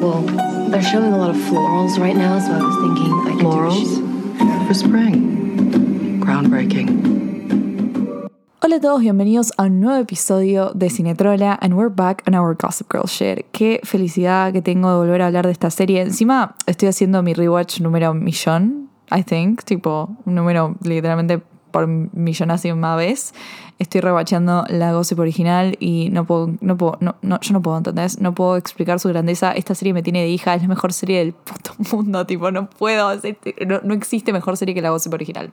Well, they're showing a lot of florals right now, so I was thinking I could Florals? do For spring. Groundbreaking. Hola a todos, bienvenidos a un nuevo episodio de Cinetrola and we're back on our Gossip Girl shit. Qué felicidad que tengo de volver a hablar de esta serie. Encima estoy haciendo mi rewatch número millón, I think, tipo un número literalmente por millonésima vez. Estoy rewatchando la Gossip original y no puedo, no puedo, no, no, yo no puedo, ¿entendés? No puedo explicar su grandeza. Esta serie me tiene de hija, es la mejor serie del puto mundo, tipo, no puedo, es- no, no existe mejor serie que la Gossip original.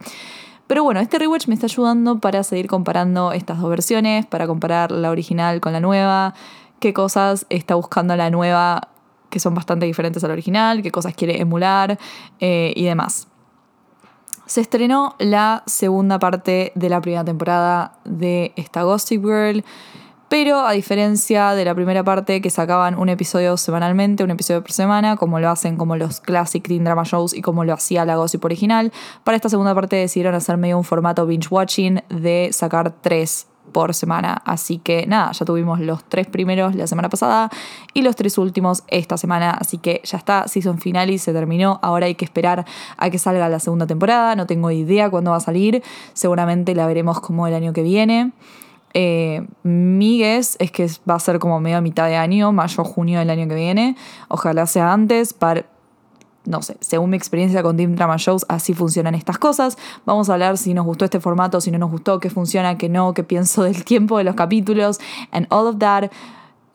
Pero bueno, este rewatch me está ayudando para seguir comparando estas dos versiones, para comparar la original con la nueva, qué cosas está buscando la nueva que son bastante diferentes a la original, qué cosas quiere emular eh, y demás. Se estrenó la segunda parte de la primera temporada de esta Gossip Girl, pero a diferencia de la primera parte que sacaban un episodio semanalmente, un episodio por semana, como lo hacen como los classic teen drama shows y como lo hacía la Gossip original, para esta segunda parte decidieron hacer medio un formato binge watching de sacar tres por semana. Así que nada, ya tuvimos los tres primeros la semana pasada y los tres últimos esta semana. Así que ya está, season final y se terminó. Ahora hay que esperar a que salga la segunda temporada. No tengo idea cuándo va a salir. Seguramente la veremos como el año que viene. Eh, mi guess es que va a ser como medio a mitad de año, mayo, junio del año que viene. Ojalá sea antes para no sé, según mi experiencia con Team Drama Shows, así funcionan estas cosas. Vamos a hablar si nos gustó este formato, si no nos gustó, qué funciona, qué no, qué pienso del tiempo de los capítulos, and all of that.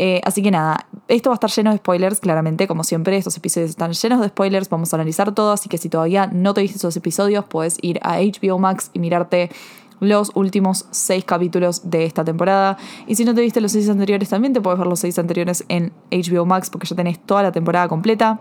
Eh, así que nada, esto va a estar lleno de spoilers, claramente, como siempre, estos episodios están llenos de spoilers, vamos a analizar todo, así que si todavía no te viste esos episodios, puedes ir a HBO Max y mirarte los últimos seis capítulos de esta temporada. Y si no te viste los seis anteriores, también te puedes ver los seis anteriores en HBO Max, porque ya tenés toda la temporada completa.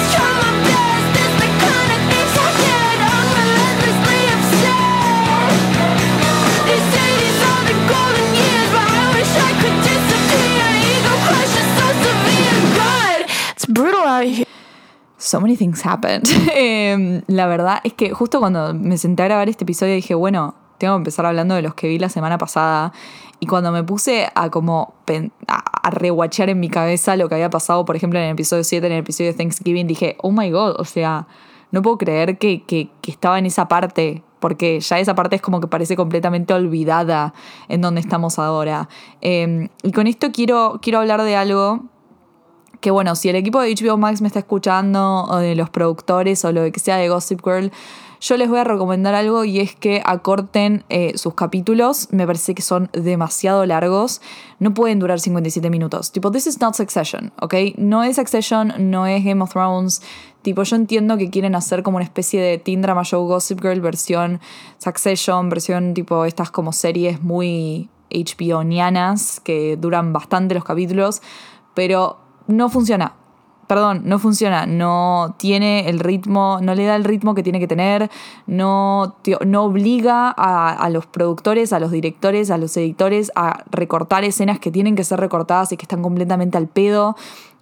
it's brutal out. So many things happened. Em, la verdad es que justo cuando me senté a grabar este episodio dije, bueno, tengo que empezar hablando de los que vi la semana pasada. Y cuando me puse a como a, rewatchear en mi cabeza lo que había pasado, por ejemplo, en el episodio 7, en el episodio de Thanksgiving, dije, oh my god, o sea, no puedo creer que, que, que estaba en esa parte. Porque ya esa parte es como que parece completamente olvidada en donde estamos ahora. Em, y con esto quiero, quiero hablar de algo que bueno, si el equipo de HBO Max me está escuchando, o de los productores, o lo que sea de Gossip Girl, yo les voy a recomendar algo y es que acorten eh, sus capítulos. Me parece que son demasiado largos. No pueden durar 57 minutos. Tipo, this is not Succession, ¿ok? No es Succession, no es Game of Thrones. Tipo, yo entiendo que quieren hacer como una especie de teen drama show Gossip Girl versión Succession, versión tipo estas como series muy HBO-nianas que duran bastante los capítulos, pero no funciona. Perdón, no funciona, no tiene el ritmo, no le da el ritmo que tiene que tener, no, no obliga a, a los productores, a los directores, a los editores a recortar escenas que tienen que ser recortadas y que están completamente al pedo.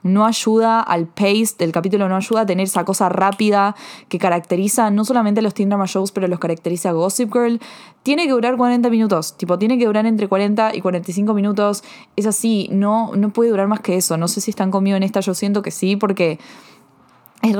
No ayuda al pace del capítulo, no ayuda a tener esa cosa rápida que caracteriza no solamente a los teen drama shows, pero los caracteriza Gossip Girl. Tiene que durar 40 minutos, tipo, tiene que durar entre 40 y 45 minutos. Es así, no, no puede durar más que eso. No sé si están conmigo en esta, yo siento que sí, porque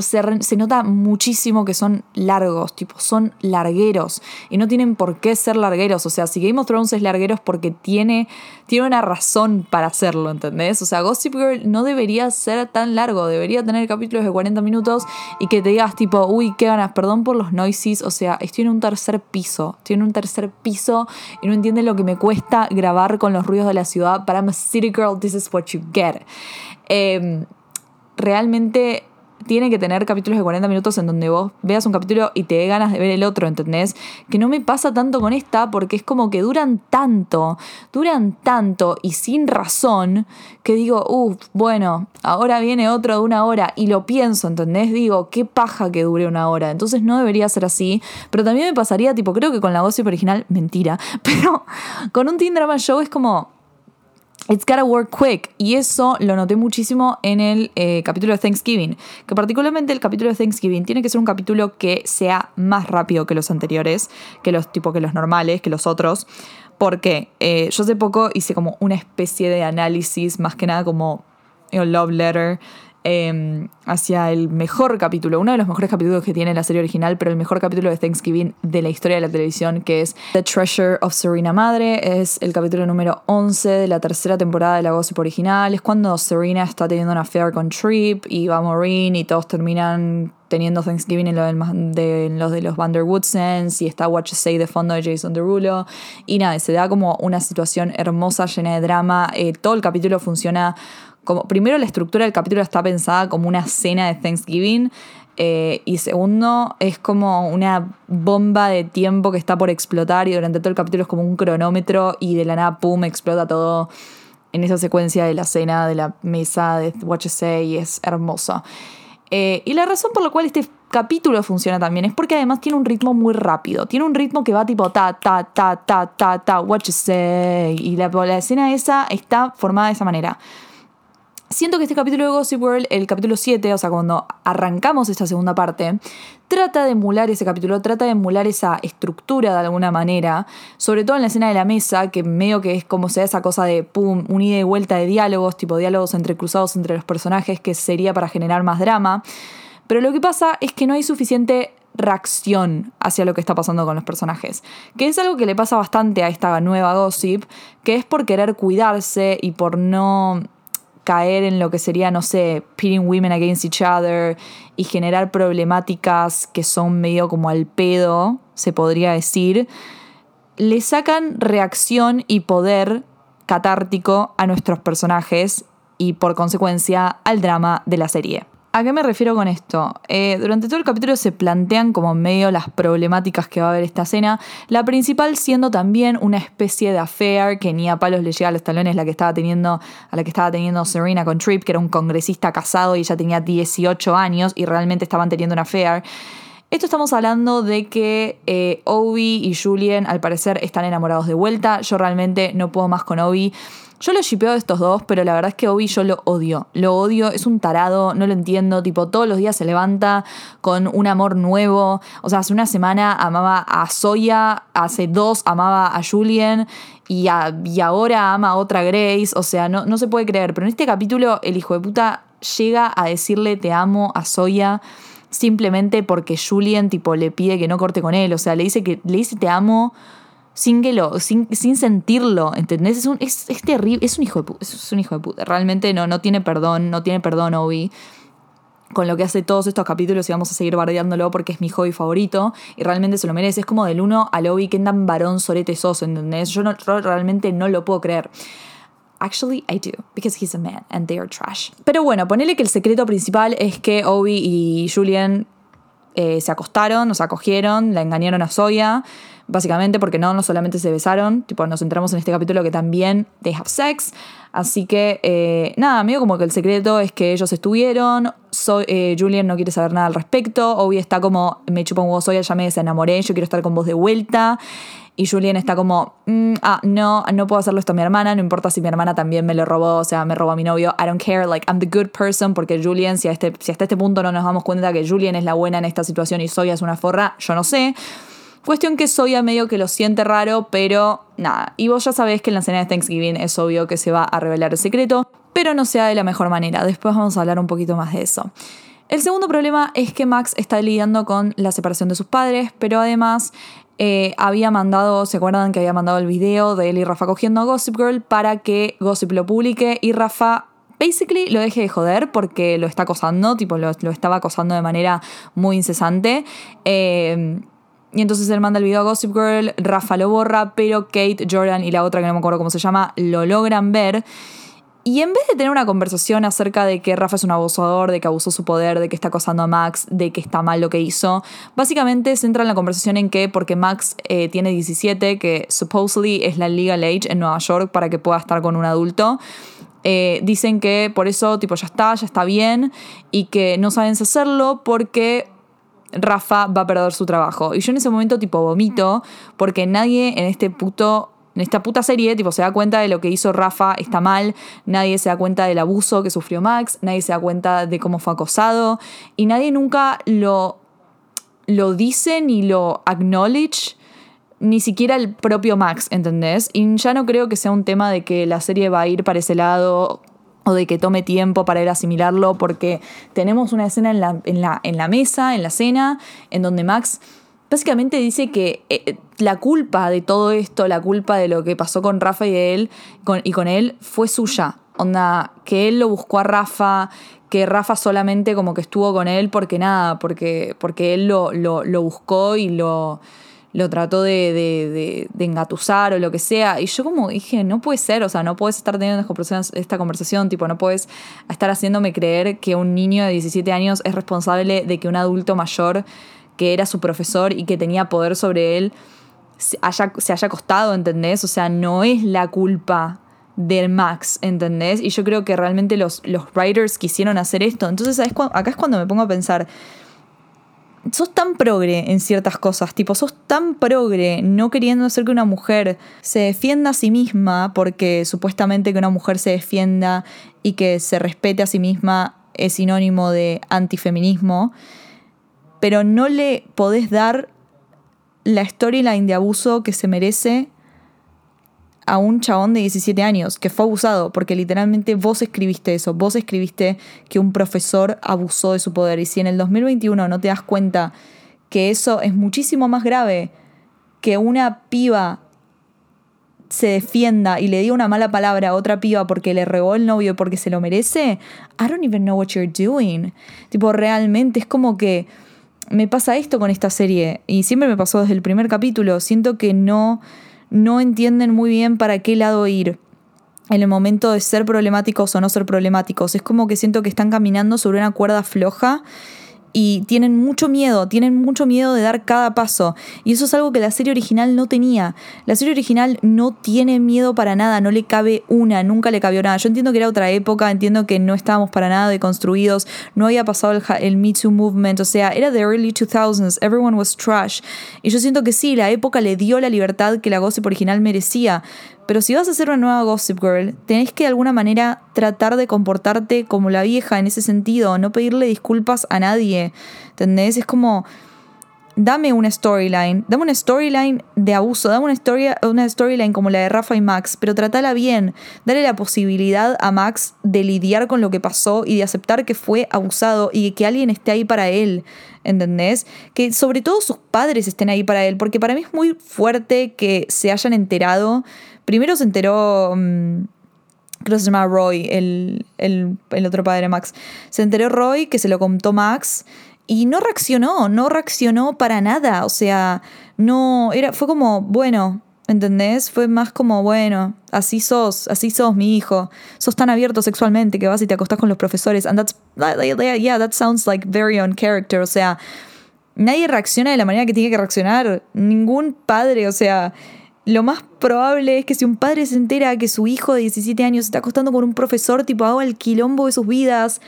se, nota muchísimo que son largos, tipo, son largueros. Y no tienen por qué ser largueros. O sea, si Game of Thrones es larguero es porque tiene, tiene una razón para hacerlo, ¿entendés? O sea, Gossip Girl no debería ser tan largo. Debería tener capítulos de 40 minutos y que te digas, tipo, uy, qué ganas, perdón por los noises. O sea, estoy en un tercer piso. Estoy en un tercer piso y no entienden lo que me cuesta grabar con los ruidos de la ciudad. But I'm a city girl, this is what you get. Em, realmente tiene que tener capítulos de 40 minutos en donde vos veas un capítulo y te dé ganas de ver el otro, ¿entendés? Que no me pasa tanto con esta porque es como que duran tanto, duran tanto y sin razón que digo, uff, bueno, ahora viene otro de una hora y lo pienso, ¿entendés? Digo, qué paja que dure una hora. Entonces no debería ser así, pero también me pasaría, tipo, creo que con la gossip original, mentira, pero con un teen drama show es como It's gotta work quick. Y eso lo noté muchísimo en el eh, capítulo de Thanksgiving. Que particularmente el capítulo de Thanksgiving tiene que ser un capítulo que sea más rápido que los anteriores, que los tipo que los normales, que los otros. Porque eh, yo hace poco hice como una especie de análisis, más que nada como un love letter Em, hacia el mejor capítulo, uno de los mejores capítulos que tiene la serie original, pero el mejor capítulo de Thanksgiving de la historia de la televisión, que es The Treasure of Serena Madre. Es el capítulo número 11 de la tercera temporada de la Gossip original. Es cuando Serena está teniendo una affair con Trip y va Maureen y todos terminan teniendo Thanksgiving en, lo de, los de los Vander Woodsens y está Watch Say de fondo de Jason Derulo. Y nada, se da como una situación hermosa, llena de drama. Eh, todo el capítulo funciona como, primero la estructura del capítulo está pensada como una cena de Thanksgiving eh, y segundo es como una bomba de tiempo que está por explotar y durante todo el capítulo es como un cronómetro y de la nada, ¡pum!, explota todo en esa secuencia de la cena, de la mesa, de Watch Say y es hermoso. Eh, y la razón por la cual este capítulo funciona también es porque además tiene un ritmo muy rápido. Tiene un ritmo que va tipo ta, ta, ta, ta, ta, ta, what you. Y la, la escena esa está formada de esa manera. Siento que este capítulo de Gossip World, el capítulo 7, o sea, cuando arrancamos esta segunda parte, trata de emular ese capítulo, trata de emular esa estructura de alguna manera, sobre todo en la escena de la mesa, que medio que es como sea esa cosa de pum, un ida y vuelta de diálogos, tipo diálogos entrecruzados entre los personajes, que sería para generar más drama. Pero lo que pasa es que no hay suficiente reacción hacia lo que está pasando con los personajes. Que es algo que le pasa bastante a esta nueva gossip, que es por querer cuidarse y por no caer en lo que sería, no sé, pitting women against each other y generar problemáticas que son medio como al pedo, se podría decir, le sacan reacción y poder catártico a nuestros personajes y por consecuencia al drama de la serie. ¿A qué me refiero con esto? Eh, durante todo el capítulo se plantean como medio las problemáticas que va a haber esta escena, la principal siendo también una especie de affair que ni a palos le llega a los talones la que estaba teniendo, a la que estaba teniendo Serena con Tripp, que era un congresista casado y ella tenía 18 años y realmente estaban teniendo una affair. Esto estamos hablando de que eh, Obi y Julien al parecer están enamorados de vuelta. Yo realmente no puedo más con Obi. Yo lo shipeo de estos dos, pero la verdad es que Obi yo lo odio. Lo odio, es un tarado, no lo entiendo. Tipo, todos los días se levanta con un amor nuevo. O sea, hace una semana amaba a Soya, hace dos amaba a Julien y, ahora ama a otra Grace. O sea, no, no se puede creer. Pero en este capítulo, el hijo de puta llega a decirle te amo a Soya simplemente porque Julien tipo le pide que no corte con él. O sea, le dice que le dice te amo sin que lo, sin, sentirlo, ¿entendés? Es, un, es, terrible, es un hijo de puta, es un hijo de puta. Realmente no, no tiene perdón, no tiene perdón Obi con lo que hace todos estos capítulos y vamos a seguir bardeándolo porque es mi hobby favorito y realmente se lo merece. Es como del uno al Obi que andan varón sorete soso, ¿entendés? Yo, no, realmente no lo puedo creer. Actually, I do, because he's a man and they are trash. Pero bueno, ponele que el secreto principal es que Obi y Julian eh, se acostaron, nos acogieron, la engañaron a Soya básicamente porque no, no solamente se besaron, tipo nos entramos en este capítulo que también they have sex, así que eh, nada, medio como que el secreto es que ellos estuvieron, so, eh, Julian no quiere saber nada al respecto, Obi está como, me chupa un huevo soya, ya me desenamoré, yo quiero estar con vos de vuelta, y Julian está como, mm, ah, no, no puedo hacerlo esto a mi hermana, no importa si mi hermana también me lo robó, o sea, me robó a mi novio, I don't care, like, I'm the good person, porque Julian, si, este, si hasta este punto no nos damos cuenta que Julian es la buena en esta situación y Soya es una forra, yo no sé. Cuestión que Soya medio que lo siente raro, pero nada. Y vos ya sabés que en la cena de Thanksgiving es obvio que se va a revelar el secreto, pero no sea de la mejor manera. Después vamos a hablar un poquito más de eso. El segundo problema es que Max está lidiando con la separación de sus padres, pero además eh, había mandado, ¿se acuerdan que había mandado el video de él y Rafa cogiendo a Gossip Girl para que Gossip lo publique y Rafa basically lo deje de joder porque lo está acosando, tipo lo, estaba acosando de manera muy incesante. Eh, y entonces él manda el video a Gossip Girl, Rafa lo borra, pero Kate, Jordan y la otra que no me acuerdo cómo se llama, lo logran ver. Y en vez de tener una conversación acerca de que Rafa es un abusador, de que abusó su poder, de que está acosando a Max, de que está mal lo que hizo, básicamente se entra en la conversación en que porque Max eh, tiene 17, que supposedly es la legal age en Nueva York para que pueda estar con un adulto, eh, dicen que por eso tipo ya está, ya está bien y que no saben hacerlo porque Rafa va a perder su trabajo. Y yo en ese momento tipo vomito porque nadie en este puto en esta puta serie, tipo, se da cuenta de lo que hizo Rafa está mal, nadie se da cuenta del abuso que sufrió Max, nadie se da cuenta de cómo fue acosado y nadie nunca lo, lo dice ni lo acknowledge, ni siquiera el propio Max, ¿entendés? Y ya no creo que sea un tema de que la serie va a ir para ese lado o de que tome tiempo para ir a asimilarlo, porque tenemos una escena en la, en la, en la mesa, en la cena, en donde Max básicamente dice que eh, la culpa de todo esto, la culpa de lo que pasó con Rafa y, él, con, y con él, fue suya. Onda, que él lo buscó a Rafa, que Rafa solamente como que estuvo con él porque nada, porque, porque él lo, lo, buscó y lo, lo trató de, de, de, engatusar o lo que sea. Y yo como dije, no puede ser, o sea, no puedes estar teniendo esta conversación, tipo, no puedes estar haciéndome creer que un niño de 17 años es responsable de que un adulto mayor que era su profesor y que tenía poder sobre él se haya, se haya costado, ¿entendés? O sea, no es la culpa del Max, ¿entendés? Y yo creo que realmente los, los writers quisieron hacer esto. Entonces, acá es cuando me pongo a pensar, sos tan progre en ciertas cosas, tipo, sos tan progre no queriendo hacer que una mujer se defienda a sí misma, porque supuestamente que una mujer se defienda y que se respete a sí misma es sinónimo de antifeminismo pero no le podés dar la storyline de abuso que se merece a un chabón de 17 años que fue abusado, porque literalmente vos escribiste eso, vos escribiste que un profesor abusó de su poder y si en el 2021 no te das cuenta que eso es muchísimo más grave que una piba se defienda y le diga una mala palabra a otra piba porque le regó el novio porque se lo merece, I don't even know what you're doing. Tipo, realmente es como que me pasa esto con esta serie y siempre me pasó desde el primer capítulo. Siento que no, no entienden muy bien para qué lado ir en el momento de ser problemáticos o no ser problemáticos. Es como que siento que están caminando sobre una cuerda floja y tienen mucho miedo, tienen mucho miedo de dar cada paso. Y eso es algo que la serie original no tenía. La serie original no tiene miedo para nada, no le cabe una, nunca le cabió nada. Yo entiendo que era otra época, entiendo que no estábamos para nada deconstruidos, no había pasado el, el Me Too movement, o sea, era the early 2000s, everyone was trash. Y yo siento que sí, la época le dio la libertad que la gossip original merecía. Pero si vas a hacer una nueva Gossip Girl, tenés que de alguna manera tratar de comportarte como la vieja en ese sentido, no pedirle disculpas a nadie. ¿Entendés? Es como, dame una storyline, dame una storyline de abuso, dame una, una storyline como la de Rafa y Max, pero tratala bien, dale la posibilidad a Max de lidiar con lo que pasó y de aceptar que fue abusado y que alguien esté ahí para él. ¿entendés? Que sobre todo sus padres estén ahí para él, porque para mí es muy fuerte que se hayan enterado Primero se enteró, mm, creo que se llama Roy, el, otro padre Max. Se enteró Roy que se lo contó Max y no reaccionó, no reaccionó para nada. O sea, no, era, fue como, bueno, ¿entendés? Fue más como, bueno, así sos, así sos mi hijo. Sos tan abierto sexualmente que vas y te acostás con los profesores. And that's, yeah, that sounds like very on character. O sea, nadie reacciona de la manera que tiene que reaccionar. Ningún padre, o sea, lo más probable es que si un padre se entera que su hijo de 17 años está acostando con un profesor, tipo haga el quilombo de sus vidas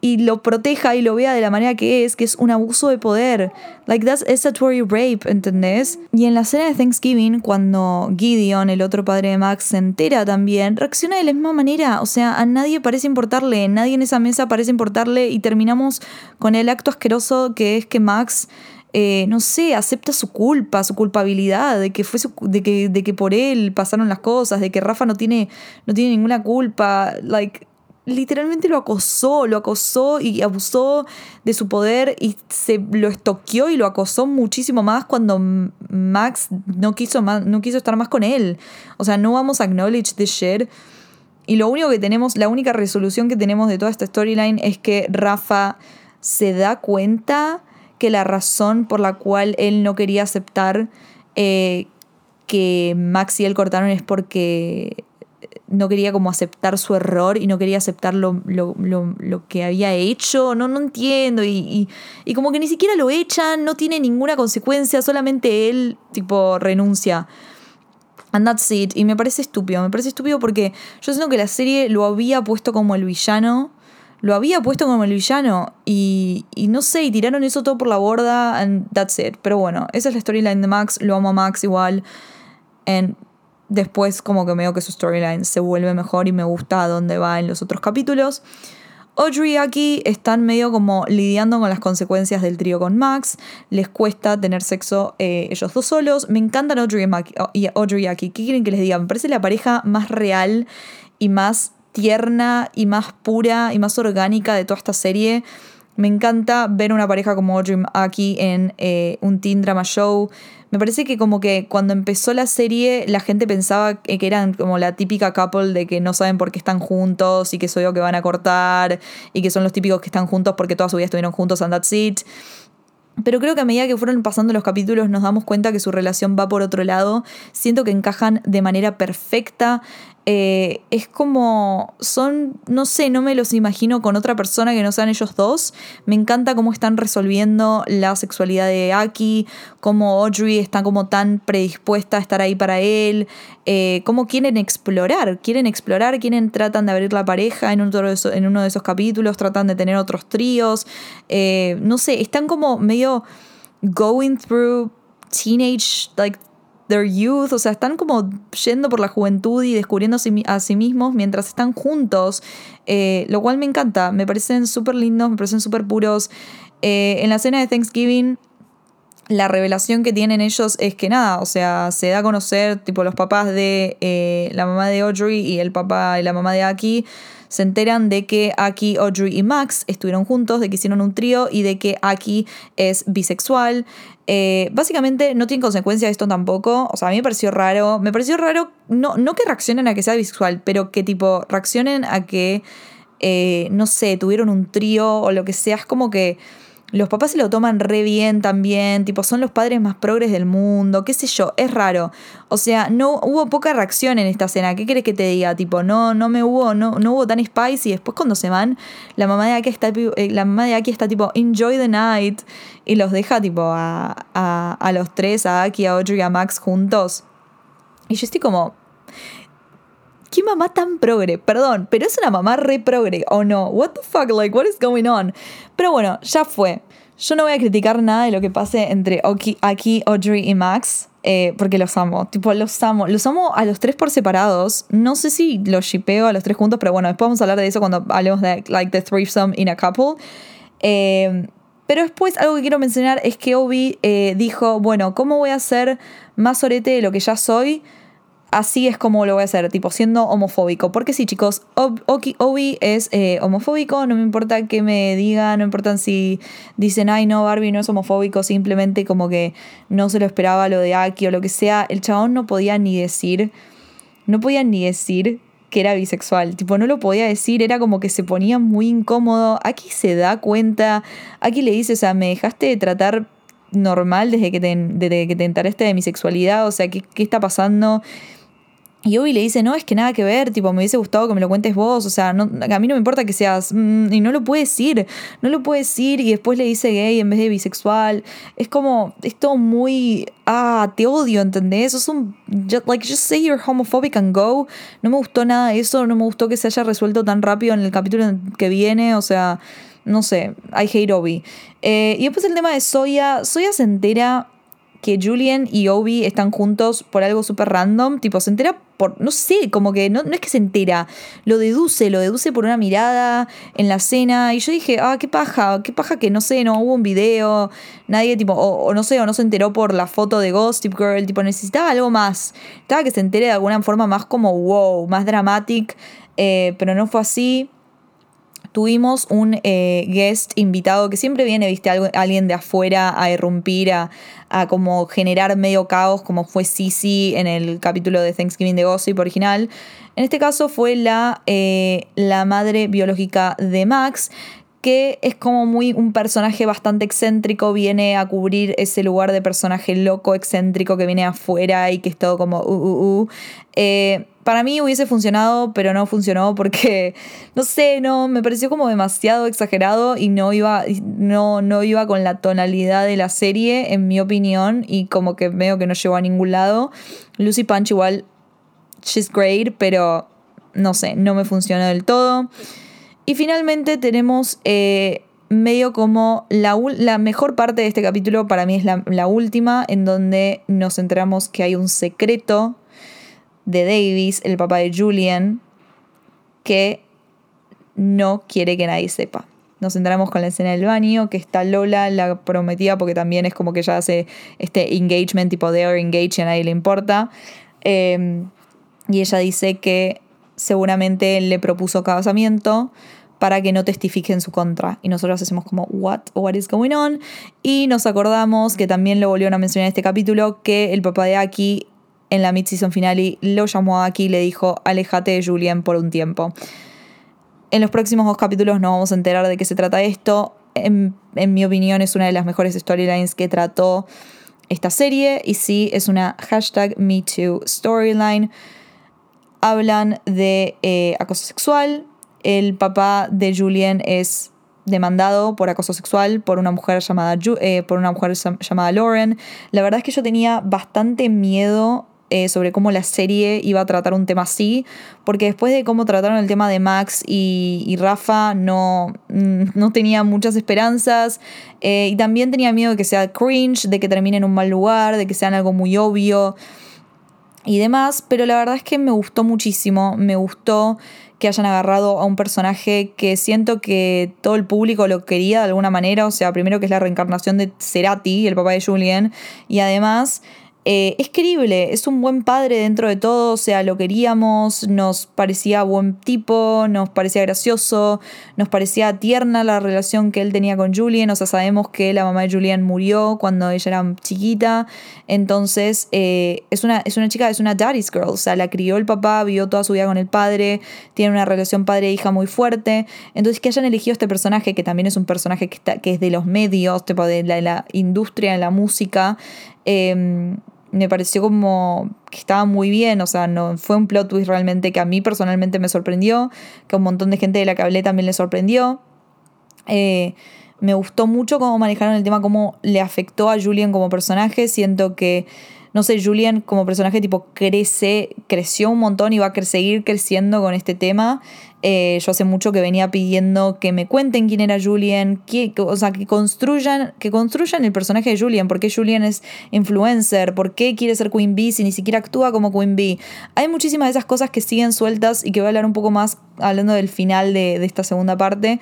y lo proteja y lo vea de la manera que es, que es un abuso de poder. Like that's statutory rape, ¿entendés? Y en la escena de Thanksgiving, cuando Gideon, el otro padre de Max, se entera también, reacciona de la misma manera. O sea, a nadie parece importarle, nadie en esa mesa parece importarle y terminamos con el acto asqueroso que es que Max eh, no sé, acepta su culpa, su culpabilidad, de que, fue de, que, de que por él pasaron las cosas, de que Rafa no tiene, no tiene ninguna culpa. Like, literalmente lo acosó, lo acosó y abusó de su poder y se lo estoqueó y lo acosó muchísimo más cuando Max no quiso, más, no quiso estar más con él. O sea, no vamos a acknowledge this shit. Y lo único que tenemos, la única resolución que tenemos de toda esta storyline es que Rafa se da cuenta que la razón por la cual él no quería aceptar eh, que Max y él cortaron es porque no quería como aceptar su error y no quería aceptar lo, lo, lo, lo que había hecho. No, no entiendo. Y, y, y, como que ni siquiera lo echan, no tiene ninguna consecuencia, solamente él, tipo, renuncia. And that's it. Y me parece estúpido. Me parece estúpido porque yo siento que la serie lo había puesto como el villano. Lo había puesto como el villano. Y, y no sé, y tiraron eso todo por la borda. And that's it. Pero bueno, esa es la storyline de Max. Lo amo a Max igual. And después como que veo que su storyline se vuelve mejor y me gusta dónde va en los otros capítulos. Audrey y Aki están medio como lidiando con las consecuencias del trío con Max. Les cuesta tener sexo eh, ellos dos solos. Me encantan Audrey y, Audrey y Aki. ¿Qué quieren que les diga? Me parece la pareja más real y más tierna y más pura y más orgánica de toda esta serie. Me encanta ver una pareja como Audrey Aki en eh, un teen drama show. Me parece que como que cuando empezó la serie la gente pensaba que eran como la típica couple de que no saben por qué están juntos y que soy yo que van a cortar y que son los típicos que están juntos porque toda su vida estuvieron juntos and that's it. Pero creo que a medida que fueron pasando los capítulos nos damos cuenta que su relación va por otro lado. Siento que encajan de manera perfecta. Eh, es como, son, no sé, no me los imagino con otra persona que no sean ellos dos. Me encanta cómo están resolviendo la sexualidad de Aki, cómo Audrey está como tan predispuesta a estar ahí para él, eh, cómo quieren explorar, quieren explorar, quieren, tratan de abrir la pareja en, uno de esos, en uno de esos capítulos, tratan de tener otros tríos, eh, no sé, están como medio going through teenage like their youth, o sea, están como yendo por la juventud y descubriendo a sí, mismos mientras están juntos, eh, lo cual me encanta, me parecen súper lindos, me parecen súper puros. Eh, en la cena de Thanksgiving, la revelación que tienen ellos es que nada, o sea, se da a conocer, tipo los papás de eh, la mamá de Audrey y el papá y la mamá de Aki se enteran de que Aki, Audrey y Max estuvieron juntos, de que hicieron un trío y de que Aki es bisexual. Eh, básicamente no tiene consecuencia esto tampoco. O sea, a mí me pareció raro. Me pareció raro, no, no que reaccionen a que sea bisexual, pero que tipo reaccionen a que, eh, no sé, tuvieron un trío o lo que sea. Es como que los papás se lo toman re bien también, tipo, son los padres más progres del mundo, qué sé yo, es raro. O sea, no hubo poca reacción en esta escena. ¿Qué quieres que te diga? Tipo, no, no me hubo, no, no hubo tan spicy. Después cuando se van, la mamá de aquí está, eh, la mamá de aquí está tipo, enjoy the night. Y los deja tipo a, a, a los tres, a Aki, a Audrey y a Max juntos. Y yo estoy como, ¿Qué mamá tan progre? Perdón, pero es una mamá re progre, ¿o no? What the fuck, like, what is going on? Pero bueno, ya fue. Yo no voy a criticar nada de lo que pase entre Aki, Audrey y Max, eh, porque los amo. Tipo, los amo. Los amo a los tres por separados. No sé si los shipeo a los tres juntos, pero bueno, después vamos a hablar de eso cuando hablemos de, like, the threesome in a couple. Eh, pero después algo que quiero mencionar es que Obi eh, dijo, bueno, ¿cómo voy a ser más orete de lo que ya soy? Así es como lo voy a hacer, tipo siendo homofóbico. Porque sí, chicos, Obi es eh, homofóbico, no me importa que me digan, no importa si dicen, ay, no, Barbie no es homofóbico, simplemente como que no se lo esperaba lo de Aki o lo que sea. El chabón no podía ni decir, no podía ni decir que era bisexual, tipo no lo podía decir, era como que se ponía muy incómodo. Aquí se da cuenta, aquí le dice, o sea, me dejaste de tratar normal desde que te, desde que te enteraste de mi sexualidad, o sea, ¿qué, qué está pasando? Y Obi le dice, no, es que nada que ver, tipo, me hubiese gustado que me lo cuentes vos, o sea, a mí no me importa que seas, mm, y no lo puede decir, no lo puede decir, y después le dice gay en vez de bisexual, es como, es todo muy, ah, te odio, ¿entendés? Es un, like, just say you're homophobic and go, no me gustó nada eso, no me gustó que se haya resuelto tan rápido en el capítulo que viene, o sea, no sé, I hate Obi. Eh, y después el tema de Soya, Soya se entera que Julian y Obi están juntos por algo súper random, tipo, se entera por, no sé, como que no, no, es que se entera, lo deduce, lo deduce por una mirada en la cena, y yo dije, ah, qué paja, qué paja que no sé, no hubo un video, nadie, tipo, o, no sé, o no se enteró por la foto de Gossip Girl, tipo, necesitaba algo más, estaba que se entere de alguna forma más como wow, más dramatic, eh, pero no fue así tuvimos un eh, guest invitado que siempre viene, viste, alguien de afuera a irrumpir, a, como generar medio caos, como fue Sisi en el capítulo de Thanksgiving de Gossip original. En este caso fue la, eh, la madre biológica de Max, que es como muy un personaje bastante excéntrico, viene a cubrir ese lugar de personaje loco, excéntrico que viene afuera y que es todo como uh, uh, uh. Eh, para mí hubiese funcionado, pero no funcionó porque, no sé, no, me pareció como demasiado exagerado y no iba, no, no iba con la tonalidad de la serie, en mi opinión, y como que veo que no llegó a ningún lado. Lucy Punch igual, she's great, pero no sé, no me funcionó del todo. Y finalmente tenemos eh, medio como la, la, mejor parte de este capítulo para mí es la, la última, en donde nos enteramos que hay un secreto de Davis, el papá de Julian, que no quiere que nadie sepa. Nos entramos con la escena del baño, que está Lola, la prometida, porque también es como que ya hace este engagement, tipo de are engaged y a nadie le importa. Em, y ella dice que seguramente le propuso casamiento para que no testifique en su contra. Y nosotros hacemos como, what, what is going on? Y nos acordamos que también lo volvieron a mencionar en este capítulo, que el papá de Aki en la mid-season finale lo llamó a Aki y le dijo, alejate de Julien por un tiempo. En los próximos dos capítulos nos vamos a enterar de qué se trata esto. En, mi opinión es una de las mejores storylines que trató esta serie y sí, es una hashtag MeToo storyline. Hablan de eh, acoso sexual. El papá de Julien es demandado por acoso sexual por una mujer llamada eh, por una mujer llamada Lauren. La verdad es que yo tenía bastante miedo eh, sobre cómo la serie iba a tratar un tema así, porque después de cómo trataron el tema de Max y, Rafa, no, mm, no, tenía muchas esperanzas eh, y también tenía miedo de que sea cringe, de que termine en un mal lugar, de que sean algo muy obvio y demás, pero la verdad es que me gustó muchísimo, me gustó que hayan agarrado a un personaje que siento que todo el público lo quería de alguna manera, o sea, primero que es la reencarnación de Cerati, el papá de Julien, y además eh, es creíble, es un buen padre dentro de todo, o sea, lo queríamos, nos parecía buen tipo, nos parecía gracioso, nos parecía tierna la relación que él tenía con Julien, o sea, sabemos que la mamá de Julien murió cuando ella era chiquita, entonces eh, es, una, es una chica, es una daddy's girl, o sea, la crió el papá, vivió toda su vida con el padre, tiene una relación padre-hija muy fuerte, entonces que hayan elegido este personaje, que también es un personaje que, está, que es de los medios, tipo de la, de la industria, de la música, eh, me pareció como que estaba muy bien, o sea, no fue un plot twist realmente que a mí personalmente me sorprendió, que a un montón de gente de la que hablé también le sorprendió. Eh, me gustó mucho cómo manejaron el tema, cómo le afectó a Julian como personaje. Siento que no sé, Julian como personaje tipo crece, creció un montón y va a seguir creciendo con este tema. Eh, yo hace mucho que venía pidiendo que me cuenten quién era Julian, que, o sea, que construyan, que construyan el personaje de Julian, por qué Julian es influencer, por qué quiere ser Queen Bee si ni siquiera actúa como Queen Bee. Hay muchísimas de esas cosas que siguen sueltas y que voy a hablar un poco más hablando del final de, esta segunda parte,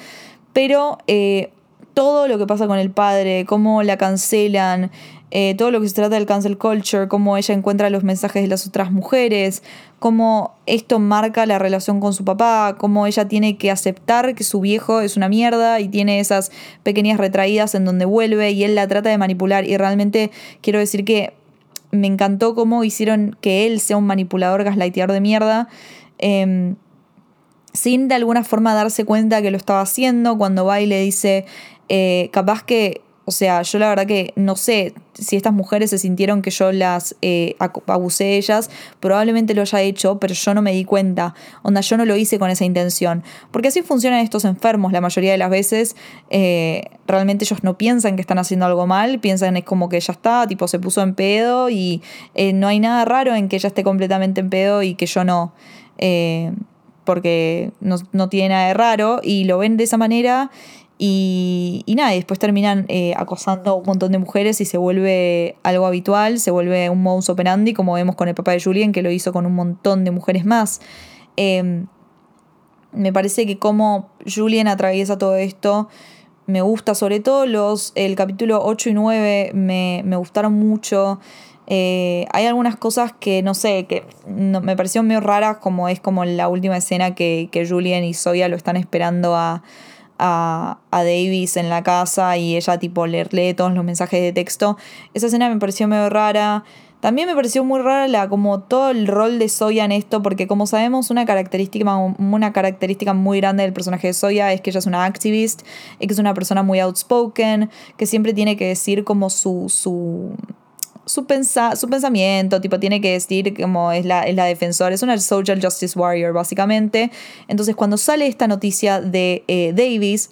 pero eh, todo lo que pasa con el padre, cómo la cancelan, eh, todo lo que se trata del cancel culture, cómo ella encuentra los mensajes de las otras mujeres, cómo esto marca la relación con su papá, cómo ella tiene que aceptar que su viejo es una mierda y tiene esas pequeñas retraídas en donde vuelve y él la trata de manipular. Y realmente quiero decir que me encantó cómo hicieron que él sea un manipulador gaslighteador de mierda. Em, sin de alguna forma darse cuenta que lo estaba haciendo, cuando va y le dice, eh, capaz que o sea, yo la verdad que no sé si estas mujeres se sintieron que yo las eh, abusé de ellas, probablemente lo haya hecho, pero yo no me di cuenta. Onda, yo no lo hice con esa intención. Porque así funcionan estos enfermos la mayoría de las veces. Eh, realmente ellos no piensan que están haciendo algo mal, piensan es como que ya está, tipo se puso en pedo y eh, no hay nada raro en que ella esté completamente en pedo y que yo no. porque no, no tiene nada de raro y lo ven de esa manera y, nada, y después terminan eh, acosando a un montón de mujeres y se vuelve algo habitual, se vuelve un modus operandi, como vemos con el papá de Julien, que lo hizo con un montón de mujeres más. Em, me parece que como Julien atraviesa todo esto, me gusta, sobre todo los, el capítulo 8 y 9 me, gustaron mucho. Eh, hay algunas cosas que no sé, que me parecieron medio raras, como es como la última escena que, que Julien y Zoya lo están esperando a a, Davis en la casa y ella tipo le lee todos los mensajes de texto. Esa escena me pareció medio rara. También me pareció muy rara la, como todo el rol de Soya en esto, porque como sabemos, una característica, una característica muy grande del personaje de Soya es que ella es una activist, y que es una persona muy outspoken, que siempre tiene que decir como su, su su, pensa, su pensamiento, tipo, tiene que decir como es la, es la defensora, es una social justice warrior, básicamente. Entonces, cuando sale esta noticia de eh, Davis,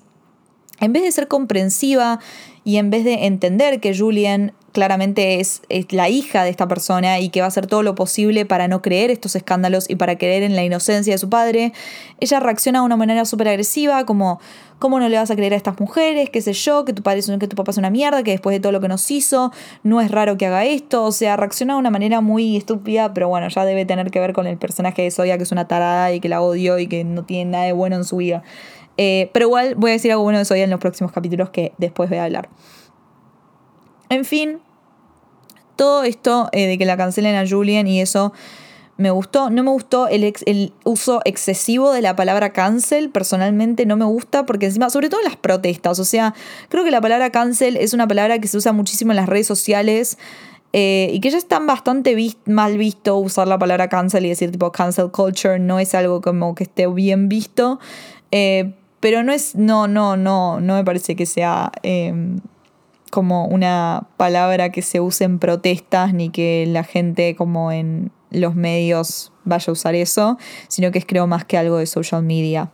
en vez de ser comprensiva y en vez de entender que Julian claramente es, es, la hija de esta persona y que va a hacer todo lo posible para no creer estos escándalos y para creer en la inocencia de su padre, ella reacciona de una manera súper agresiva, como, ¿cómo no le vas a creer a estas mujeres? ¿Qué sé yo? Que tu, padre, que tu papá es una mierda, que después de todo lo que nos hizo, no es raro que haga esto. O sea, reacciona de una manera muy estúpida, pero bueno, ya debe tener que ver con el personaje de Soya, que es una tarada y que la odio y que no tiene nada de bueno en su vida. Eh, pero igual voy a decir algo bueno de Soya en los próximos capítulos que después voy a hablar. En fin, todo esto eh, de que la cancelen a Julian y eso me gustó. No me gustó el, uso excesivo de la palabra cancel. Personalmente no me gusta porque encima, sobre todo en las protestas, o sea, creo que la palabra cancel es una palabra que se usa muchísimo en las redes sociales. Eh, y que ya está bastante mal visto usar la palabra cancel y decir tipo cancel culture no es algo como que esté bien visto. Eh, pero no es, no, no, no, no me parece que sea em, como una palabra que se use en protestas ni que la gente como en los medios vaya a usar eso, sino que es creo más que algo de social media.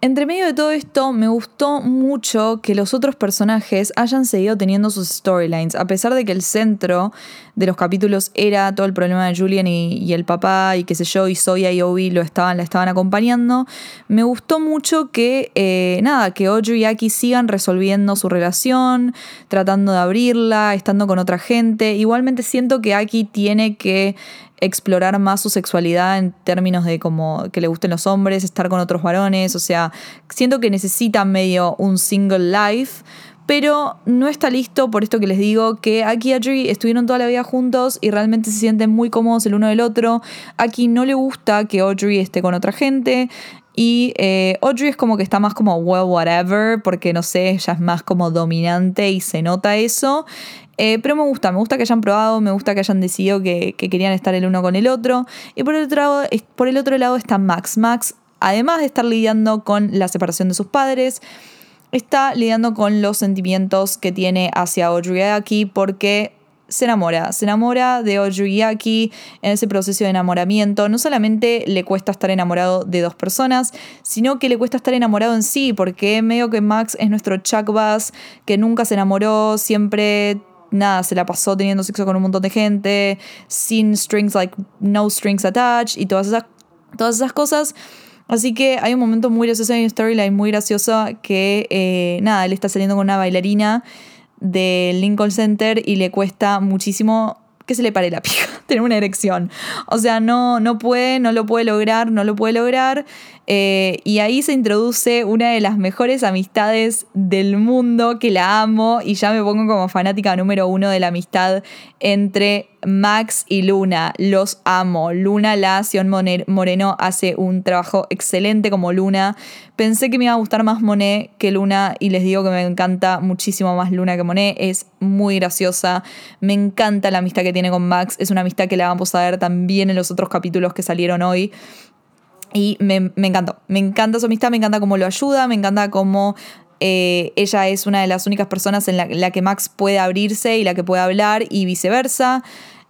Entre medio de todo esto, me gustó mucho que los otros personajes hayan seguido teniendo sus storylines, a pesar de que el centro de los capítulos era todo el problema de Julian y, el papá y qué sé yo, y Soya y Obi lo estaban, la estaban acompañando. Me gustó mucho que, eh, nada, que Audrey y Aki sigan resolviendo su relación, tratando de abrirla, estando con otra gente. Igualmente siento que Aki tiene que explorar más su sexualidad en términos de como que le gusten los hombres, estar con otros varones, o sea, siento que necesita medio un single life, pero no está listo por esto que les digo, que Aki y Audrey estuvieron toda la vida juntos y realmente se sienten muy cómodos el uno del otro. Aki no le gusta que Audrey esté con otra gente. Y eh, Audrey es como que está más como, well, whatever, porque no sé, ella es más como dominante y se nota eso. Eh, pero me gusta, me gusta que hayan probado, me gusta que hayan decidido que, querían estar el uno con el otro. Y por el, otro lado, por el otro lado está Max. Max, además de estar lidiando con la separación de sus padres, está lidiando con los sentimientos que tiene hacia Audrey porque se enamora, se enamora de Audrey Aki en ese proceso de enamoramiento. No solamente le cuesta estar enamorado de dos personas, sino que le cuesta estar enamorado en sí, porque medio que Max es nuestro Chuck Bass, que nunca se enamoró, siempre nada, se la pasó teniendo sexo con un montón de gente, sin strings, like no strings attached y todas esas, todas esas cosas. Así que hay un momento muy gracioso en storyline, muy gracioso, que eh, nada, él está saliendo con una bailarina del Lincoln Center y le cuesta muchísimo que se le pare la pija, tener una erección. O sea, no, no puede, no lo puede lograr, no lo puede lograr. Eh, y ahí se introduce una de las mejores amistades del mundo, que la amo y ya me pongo como fanática número uno de la amistad entre Max y Luna. Los amo. Luna la Sion Moreno hace un trabajo excelente como Luna. Pensé que me iba a gustar más Monet que Luna y les digo que me encanta muchísimo más Luna que Monet. Es muy graciosa. Me encanta la amistad que tiene con Max. Es una amistad que la vamos a ver también en los otros capítulos que salieron hoy. Y me, encantó, me encanta su amistad, me encanta cómo lo ayuda, me encanta cómo eh, ella es una de las únicas personas en la, que Max puede abrirse y la que puede hablar y viceversa.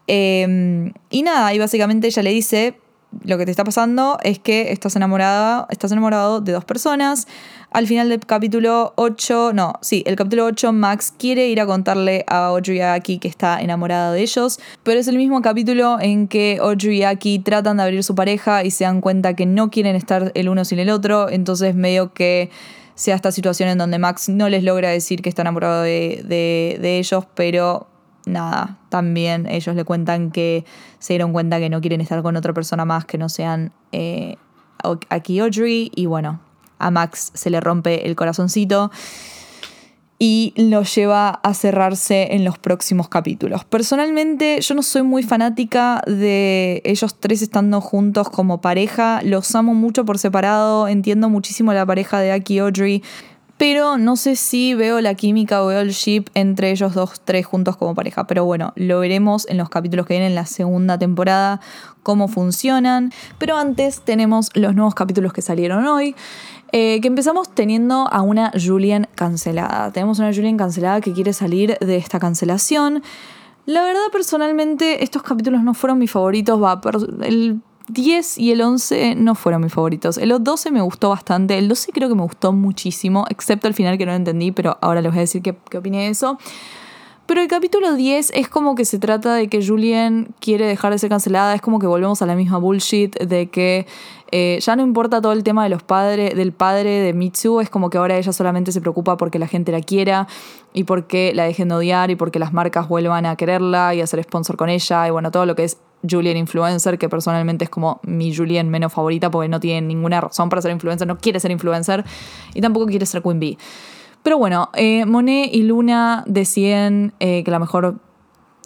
Em, y nada, y básicamente ella le dice, lo que te está pasando es que estás enamorada, estás enamorado de dos personas. Al final del capítulo 8, no, sí, el capítulo 8, Max quiere ir a contarle a Audrey y a Aki que está enamorada de ellos, pero es el mismo capítulo en que Audrey y Aki tratan de abrir su pareja y se dan cuenta que no quieren estar el uno sin el otro, entonces medio que sea esta situación en donde Max no les logra decir que está enamorado de, de ellos, pero nada, también ellos le cuentan que se dieron cuenta que no quieren estar con otra persona más que no sean eh, aquí Audrey y bueno, a Max se le rompe el corazoncito y lo lleva a cerrarse en los próximos capítulos. Personalmente yo no soy muy fanática de ellos tres estando juntos como pareja, los amo mucho por separado, entiendo muchísimo la pareja de Aki Audrey, pero no sé si veo la química o veo el ship entre ellos dos, tres juntos como pareja. Pero bueno, lo veremos en los capítulos que vienen en la segunda temporada, cómo funcionan. Pero antes tenemos los nuevos capítulos que salieron hoy. Eh, que empezamos teniendo a una Julian cancelada. Tenemos una Julian cancelada que quiere salir de esta cancelación. La verdad, personalmente, estos capítulos no fueron mis favoritos. Va, el 10 y el 11 no fueron mis favoritos. El 12 me gustó bastante. El 12 creo que me gustó muchísimo, excepto el final que no lo entendí, pero ahora les voy a decir qué, qué opiné de eso. Pero el capítulo 10 es como que se trata de que Julien quiere dejar de ser cancelada, es como que volvemos a la misma bullshit de que eh, ya no importa todo el tema de los padres, del padre de Mitsu, es como que ahora ella solamente se preocupa porque la gente la quiera y porque la dejen de odiar y porque las marcas vuelvan a quererla y a ser sponsor con ella y bueno, todo lo que es Julien influencer, que personalmente es como mi Julien menos favorita porque no tiene ninguna razón para ser influencer, no quiere ser influencer y tampoco quiere ser Queen Bee. Pero bueno, eh, Monet y Luna deciden eh, que la mejor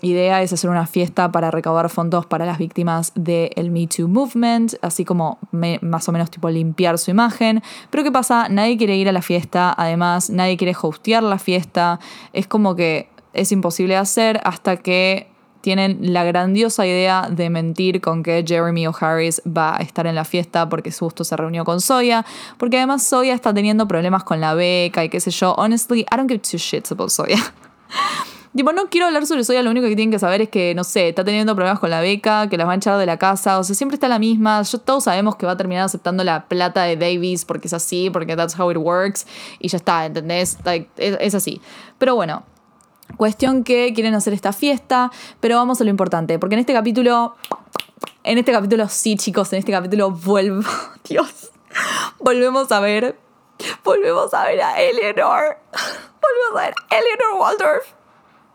idea es hacer una fiesta para recaudar fondos para las víctimas del Me Too Movement, así como más o menos tipo limpiar su imagen. Pero ¿qué pasa? Nadie quiere ir a la fiesta, además nadie quiere hostear la fiesta, es como que es imposible hacer hasta que tienen la grandiosa idea de mentir con que Jeremy O'Harris va a estar en la fiesta porque justo se reunió con Soya, porque además Soya está teniendo problemas con la beca y qué sé yo. Honestly, I don't give two shits about Soya. Tipo, no quiero hablar sobre Soya, lo único que tienen que saber es que, no sé, está teniendo problemas con la beca, que las van a echar de la casa, o sea, siempre está la misma. Yo, todos sabemos que va a terminar aceptando la plata de Davis porque es así, porque that's how it works, y ya está, ¿entendés? Like, es así. Pero bueno, Cuestión que quieren hacer esta fiesta, pero vamos a lo importante, porque en este capítulo, en este capítulo sí chicos, en este capítulo vuelvo, Dios, volvemos a ver, volvemos a ver a Eleanor, volvemos a ver a Eleanor Waldorf,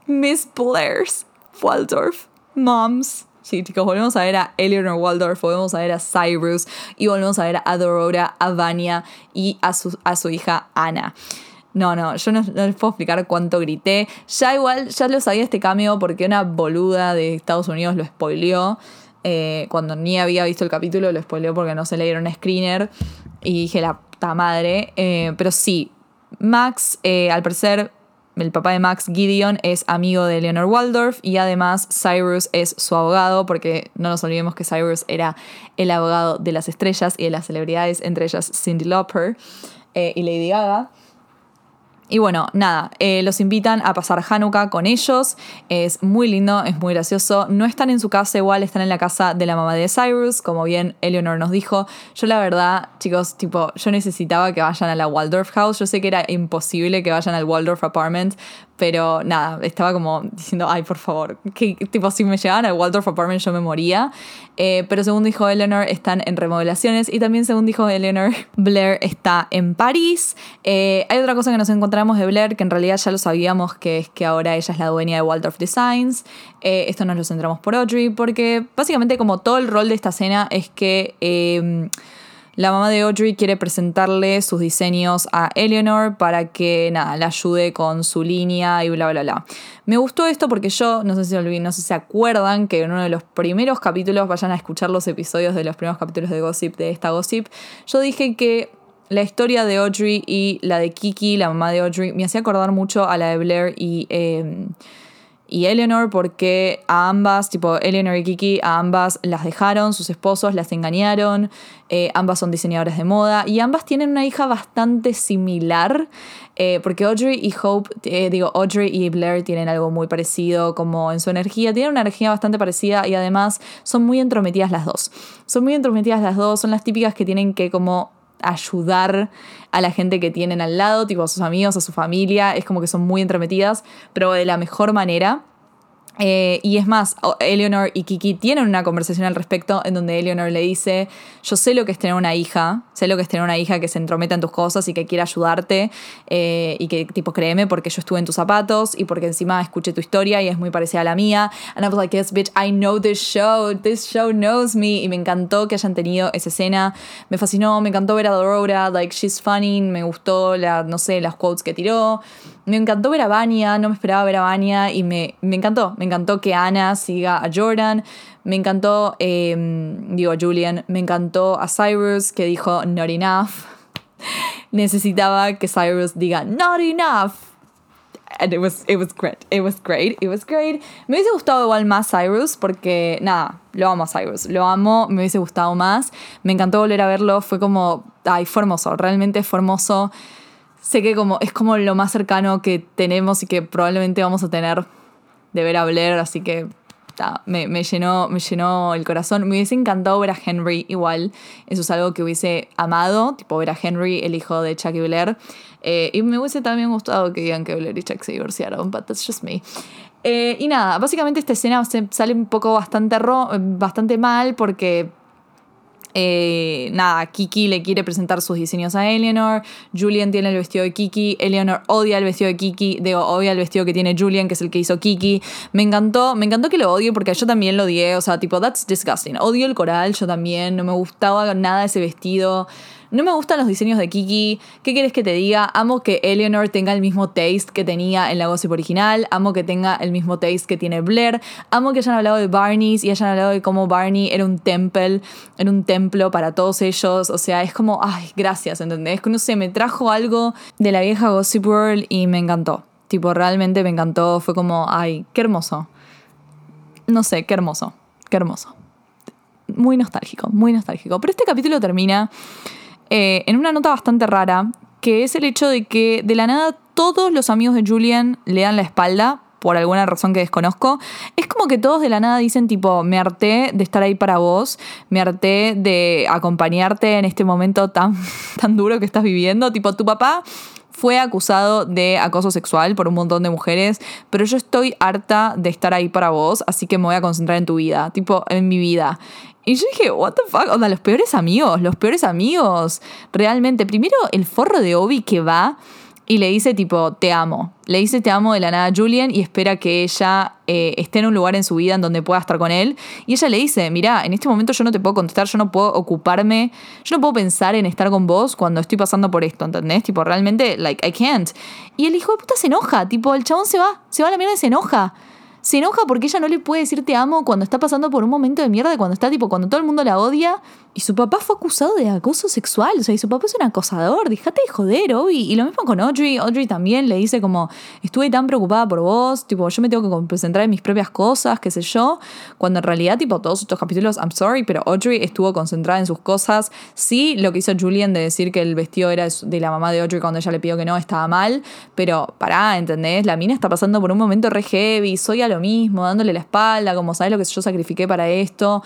Miss Blair's Waldorf, Moms. Sí, chicos, volvemos a ver a Eleanor Waldorf, volvemos a ver a Cyrus y volvemos a ver a Dorora, a Vania y a su, a su hija Ana. No, no, yo no, les puedo explicar cuánto grité. Ya igual, ya lo sabía este cameo porque una boluda de Estados Unidos lo spoileó. Eh, cuando ni había visto el capítulo, lo spoileó porque no se le dieron screener. Y dije, la puta madre. Eh, pero sí, Max, eh, al parecer, el papá de Max, Gideon, es amigo de Leonard Waldorf y además Cyrus es su abogado, porque no nos olvidemos que Cyrus era el abogado de las estrellas y de las celebridades, entre ellas Cindy Lauper y Lady Gaga. Y bueno, nada, eh, los invitan a pasar Hanukkah con ellos. Es muy lindo, es muy gracioso. No están en su casa igual, están en la casa de la mamá de Cyrus, como bien Eleanor nos dijo. Yo la verdad, chicos, tipo, yo necesitaba que vayan a la Waldorf House. Yo sé que era imposible que vayan al Waldorf Apartment, pero nada, estaba como diciendo, ay, por favor, que tipo, si me llevaban al Waldorf Apartment yo me moría. Eh, pero según dijo Eleanor, están en remodelaciones y también según dijo Eleanor, Blair está en París. Eh, hay otra cosa que nos encontramos de Blair, que en realidad ya lo sabíamos, que es que ahora ella es la dueña de Waldorf Designs. Eh, esto nos lo centramos por Audrey, porque básicamente como todo el rol de esta escena es que la mamá de Audrey quiere presentarle sus diseños a Eleanor para que nada, la ayude con su línea y bla bla bla. Me gustó esto porque yo, no sé si no sé si se acuerdan que en uno de los primeros capítulos, vayan a escuchar los episodios de los primeros capítulos de Gossip, de esta Gossip, yo dije que la historia de Audrey y la de Kiki, la mamá de Audrey, me hacía acordar mucho a la de Blair y... Em, y Eleanor porque a ambas, tipo Eleanor y Kiki, a ambas las dejaron, sus esposos las engañaron, eh, ambas son diseñadoras de moda y ambas tienen una hija bastante similar, eh, porque Audrey y Hope, eh, digo, Audrey y Blair tienen algo muy parecido como en su energía, tienen una energía bastante parecida y además son muy entrometidas las dos. Son muy entrometidas las dos, son las típicas que tienen que como ayudar a la gente que tienen al lado, tipo a sus amigos, a su familia, es como que son muy entrometidas, pero de la mejor manera. Eh, y es más, Eleanor y Kiki tienen una conversación al respecto en donde Eleanor le dice, yo sé lo que es tener una hija, sé lo que es tener una hija que se entrometa en tus cosas y que quiere ayudarte eh, y que tipo créeme porque yo estuve en tus zapatos y porque encima escuché tu historia y es muy parecida a la mía. And I was like, yes, bitch, I know this show, this show knows me. Y me encantó que hayan tenido esa escena, me fascinó, me encantó ver a Dorora, like she's funny, me gustó, la, no sé, las quotes que tiró. Me encantó ver a Vania, no me esperaba ver a Vania y me, me encantó. Me encantó que Ana siga a Jordan. Me encantó, em, digo, a Julian. Me encantó a Cyrus que dijo not enough. Necesitaba que Cyrus diga not enough. And it was, it was great. It was great. It was great. Me hubiese gustado igual más Cyrus porque, nada, lo amo a Cyrus. Lo amo, me hubiese gustado más. Me encantó volver a verlo. Fue como, ay, fue hermoso. Realmente fue hermoso sé que como, es como lo más cercano que tenemos y que probablemente vamos a tener de ver a Blair, así que me, me llenó, me llenó el corazón. Me hubiese encantado ver a Henry igual. Eso es algo que hubiese amado, tipo ver a Henry, el hijo de Chuck y Blair. Eh, y me hubiese también gustado que digan que Blair y Chuck se divorciaron, but that's just me. Eh, y nada, básicamente esta escena sale un poco bastante, ro- bastante mal porque eh, nada, Kiki le quiere presentar sus diseños a Eleanor. Julian tiene el vestido de Kiki. Eleanor odia el vestido de Kiki. Digo, odia el vestido que tiene Julian, que es el que hizo Kiki. Me encantó, me encantó que lo odie porque yo también lo odié. O sea, tipo, that's disgusting. Odio el coral, yo también. No me gustaba nada ese vestido. No me gustan los diseños de Kiki. ¿Qué quieres que te diga? Amo que Eleanor tenga el mismo taste que tenía en la Gossip original. Amo que tenga el mismo taste que tiene Blair. Amo que hayan hablado de Barney's y hayan hablado de cómo Barney era un temple, era un templo para todos ellos. O sea, es como, ay, gracias, ¿entendés? No sé, me trajo algo de la vieja Gossip World y me encantó. Tipo, realmente me encantó. Fue como, ay, qué hermoso. No sé, qué hermoso. Qué hermoso. Muy nostálgico, muy nostálgico. Pero este capítulo termina eh, en una nota bastante rara, que es el hecho de que de la nada todos los amigos de Julian le dan la espalda por alguna razón que desconozco. Es como que todos de la nada dicen tipo, me harté de estar ahí para vos, me harté de acompañarte en este momento tan, tan duro que estás viviendo. Tipo, tu papá fue acusado de acoso sexual por un montón de mujeres, pero yo estoy harta de estar ahí para vos, así que me voy a concentrar en tu vida, tipo, en mi vida. Y yo dije, what the fuck, onda, los peores amigos, los peores amigos, realmente. Primero el forro de Obi que va y le dice tipo, te amo. Le dice te amo de la nada a Julian y espera que ella eh, esté en un lugar en su vida en donde pueda estar con él. Y ella le dice, mira, en este momento yo no te puedo contestar, yo no puedo ocuparme, yo no puedo pensar en estar con vos cuando estoy pasando por esto, ¿entendés? Tipo, realmente, like, I can't. Y el hijo de puta se enoja, tipo, el chabón se va, se va a la mierda y se enoja. Se enoja porque ella no le puede decir te amo cuando está pasando por un momento de mierda, cuando está tipo, cuando todo el mundo la odia. Y su papá fue acusado de acoso sexual. O sea, y su papá es un acosador. Déjate de joder, Obi. Y lo mismo con Audrey. Audrey también le dice como, estuve tan preocupada por vos. Tipo, yo me tengo que concentrar en mis propias cosas, qué sé yo. Cuando en realidad, tipo, todos estos capítulos, I'm sorry, pero Audrey estuvo concentrada en sus cosas. Sí, lo que hizo Julian de decir que el vestido era de la mamá de Audrey cuando ella le pidió que no, estaba mal. Pero pará, ¿entendés? La mina está pasando por un momento re heavy. Soy a lo mismo, dándole la espalda, como sabes lo que yo sacrifiqué para esto.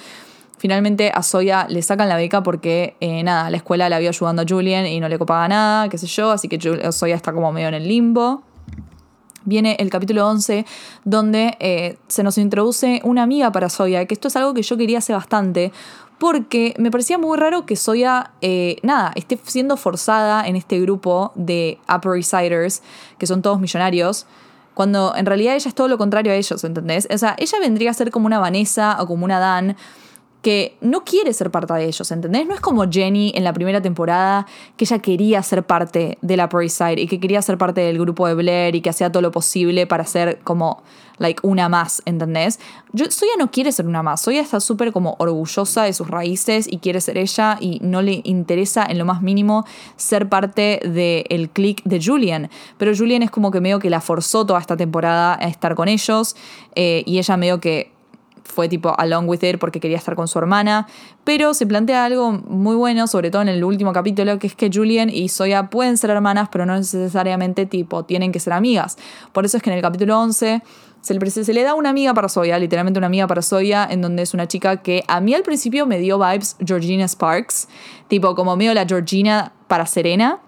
Finalmente a Soya le sacan la beca porque, eh, nada, la escuela la había ayudando a Julian y no le copaba nada, qué sé yo, así que Soya está como medio en el limbo. Viene el capítulo 11 donde eh, se nos introduce una amiga para Soya, que esto es algo que yo quería hacer bastante, porque me parecía muy raro que Soya, eh, nada, esté siendo forzada en este grupo de Upper East Siders, que son todos millonarios, cuando en realidad ella es todo lo contrario a ellos, ¿entendés? O sea, ella vendría a ser como una Vanessa o como una Dan, que no quiere ser parte de ellos, ¿entendés? No es como Jenny en la primera temporada, que ella quería ser parte de la Upper Side y que quería ser parte del grupo de Blair y que hacía todo lo posible para ser como, like, una más, ¿entendés? Yo, Soya no quiere ser una más, Soya está súper como orgullosa de sus raíces y quiere ser ella y no le interesa en lo más mínimo ser parte del click de Julian. Pero Julian es como que medio que la forzó toda esta temporada a estar con ellos eh, y ella medio que fue tipo along with it porque quería estar con su hermana, pero se plantea algo muy bueno, sobre todo en el último capítulo, que es que Julian y Soya pueden ser hermanas, pero no necesariamente tipo tienen que ser amigas. Por eso es que en el capítulo 11 se le, se le da una amiga para Soya, literalmente una amiga para Soya, en donde es una chica que a mí al principio me dio vibes Georgina Sparks, tipo como medio la Georgina para Serena,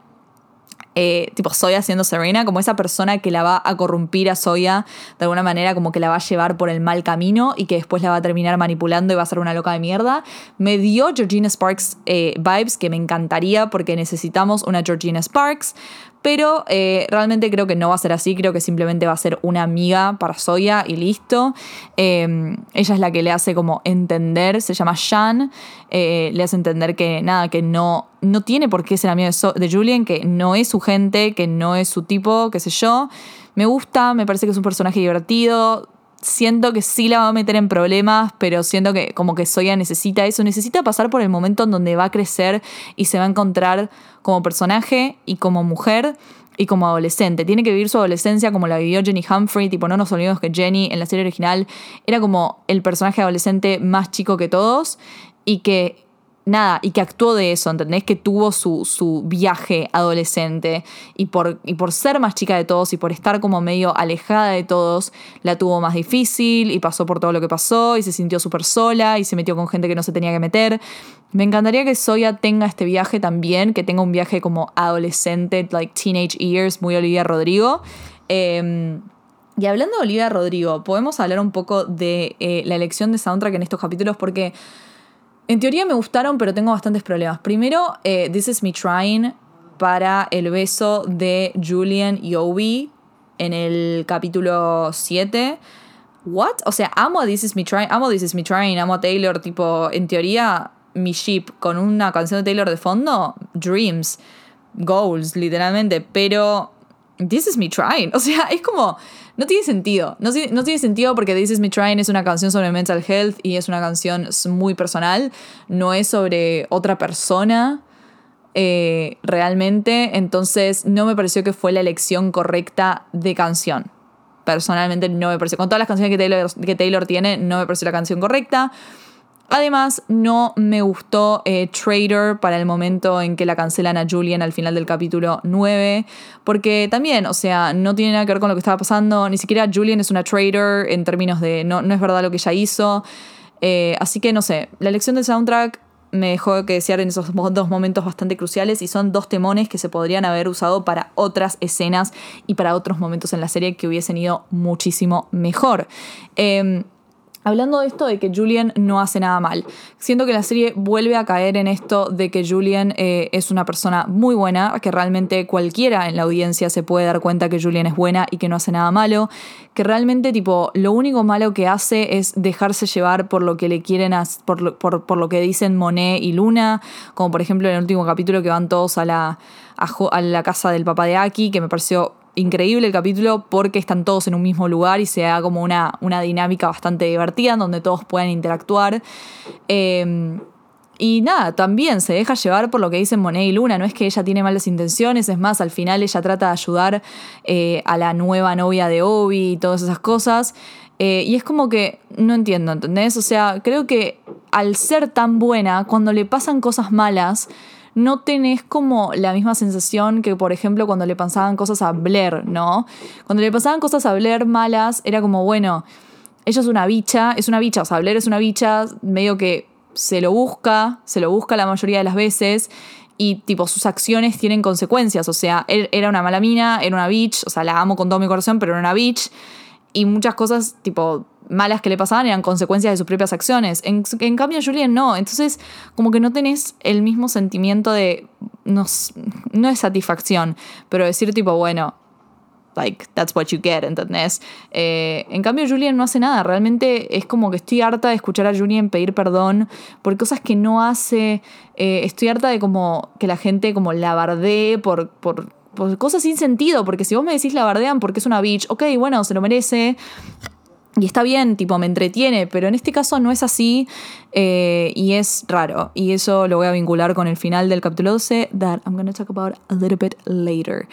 eh, tipo Soya siendo Serena, como esa persona que la va a corrompir a Soya de alguna manera, como que la va a llevar por el mal camino y que después la va a terminar manipulando y va a ser una loca de mierda. Me dio Georgina Sparks eh, vibes que me encantaría porque necesitamos una Georgina Sparks. Pero eh, realmente creo que no va a ser así, creo que simplemente va a ser una amiga para Soya y listo. Eh, ella es la que le hace como entender, se llama Shan, eh, le hace entender que nada, que no, no tiene por qué ser amiga de, So- de Julian, que no es su gente, que no es su tipo, qué sé yo. Me gusta, me parece que es un personaje divertido. Siento que sí la va a meter en problemas, pero siento que como que Soya necesita eso, necesita pasar por el momento en donde va a crecer y se va a encontrar como personaje y como mujer y como adolescente. Tiene que vivir su adolescencia como la vivió Jenny Humphrey, tipo no nos olvidemos que Jenny en la serie original era como el personaje adolescente más chico que todos y que nada, y que actuó de eso, ¿entendés? Que tuvo su, su viaje adolescente y por, y por ser más chica de todos y por estar como medio alejada de todos, la tuvo más difícil y pasó por todo lo que pasó y se sintió súper sola y se metió con gente que no se tenía que meter. Me encantaría que Soya tenga este viaje también, que tenga un viaje como adolescente, like teenage years, muy Olivia Rodrigo. Em, y hablando de Olivia Rodrigo, podemos hablar un poco de eh, la elección de soundtrack en estos capítulos porque en teoría me gustaron, pero tengo bastantes problemas. Primero, eh, This Is Me Trying para el beso de Julian y Obi en el capítulo 7. ¿What? O sea, amo a This Is Me Trying, amo This Is Me Trying, amo a Taylor, tipo, en teoría, mi ship con una canción de Taylor de fondo, Dreams, Goals, literalmente, pero This Is Me Trying, o sea, es como, no tiene sentido. No, no, tiene sentido porque This Is Me Trying es una canción sobre mental health y es una canción muy personal. No es sobre otra persona eh, realmente. Entonces no me pareció que fue la elección correcta de canción. Personalmente no me pareció. Con todas las canciones que Taylor, que Taylor tiene, no me pareció la canción correcta. Además, no me gustó eh, Trader para el momento en que la cancelan a Julian al final del capítulo 9, porque también, o sea, no tiene nada que ver con lo que estaba pasando, ni siquiera Julian es una trader en términos de no, no es verdad lo que ella hizo. Eh, así que no sé, la elección del soundtrack me dejó que desear en esos dos momentos bastante cruciales y son dos temones que se podrían haber usado para otras escenas y para otros momentos en la serie que hubiesen ido muchísimo mejor. Em, Hablando de esto de que Julian no hace nada mal, siento que la serie vuelve a caer en esto de que Julian eh, es una persona muy buena, que realmente cualquiera en la audiencia se puede dar cuenta que Julian es buena y que no hace nada malo, que realmente tipo lo único malo que hace es dejarse llevar por lo que le quieren, por, lo, por, lo que dicen Monet y Luna, como por ejemplo en el último capítulo que van todos a la, a la casa del papá de Aki, que me pareció increíble el capítulo porque están todos en un mismo lugar y se da como una, una dinámica bastante divertida en donde todos pueden interactuar. Em, y nada, también se deja llevar por lo que dicen Monet y Luna. No es que ella tiene malas intenciones, es más, al final ella trata de ayudar eh, a la nueva novia de Obi y todas esas cosas. Eh, y es como que no entiendo, ¿entendés? O sea, creo que al ser tan buena, cuando le pasan cosas malas, no tenés como la misma sensación que, por ejemplo, cuando le pasaban cosas a Blair, ¿no? Cuando le pasaban cosas a Blair malas, era como, bueno, ella es una bicha, es una bicha, o sea, Blair es una bicha, medio que se lo busca, se lo busca la mayoría de las veces y tipo sus acciones tienen consecuencias, o sea, él era una mala mina, era una bitch, o sea, la amo con todo mi corazón, pero era una bitch y muchas cosas tipo malas que le pasaban eran consecuencias de sus propias acciones. En, cambio, Julian no. Entonces, como que no tenés el mismo sentimiento de. No, no es satisfacción, pero decir, tipo, bueno, like, that's what you get, ¿entendés? Eh, en cambio, Julian no hace nada. Realmente es como que estoy harta de escuchar a Julian pedir perdón por cosas que no hace. Eh, estoy harta de como que la gente como la bardee por, por, por cosas sin sentido. Porque si vos me decís la bardean porque es una bitch, ok, bueno, se lo merece. Y está bien, tipo, me entretiene, pero en este caso no es así eh, y es raro. Y eso lo voy a vincular con el final del capítulo 12, that I'm gonna talk about a little bit later.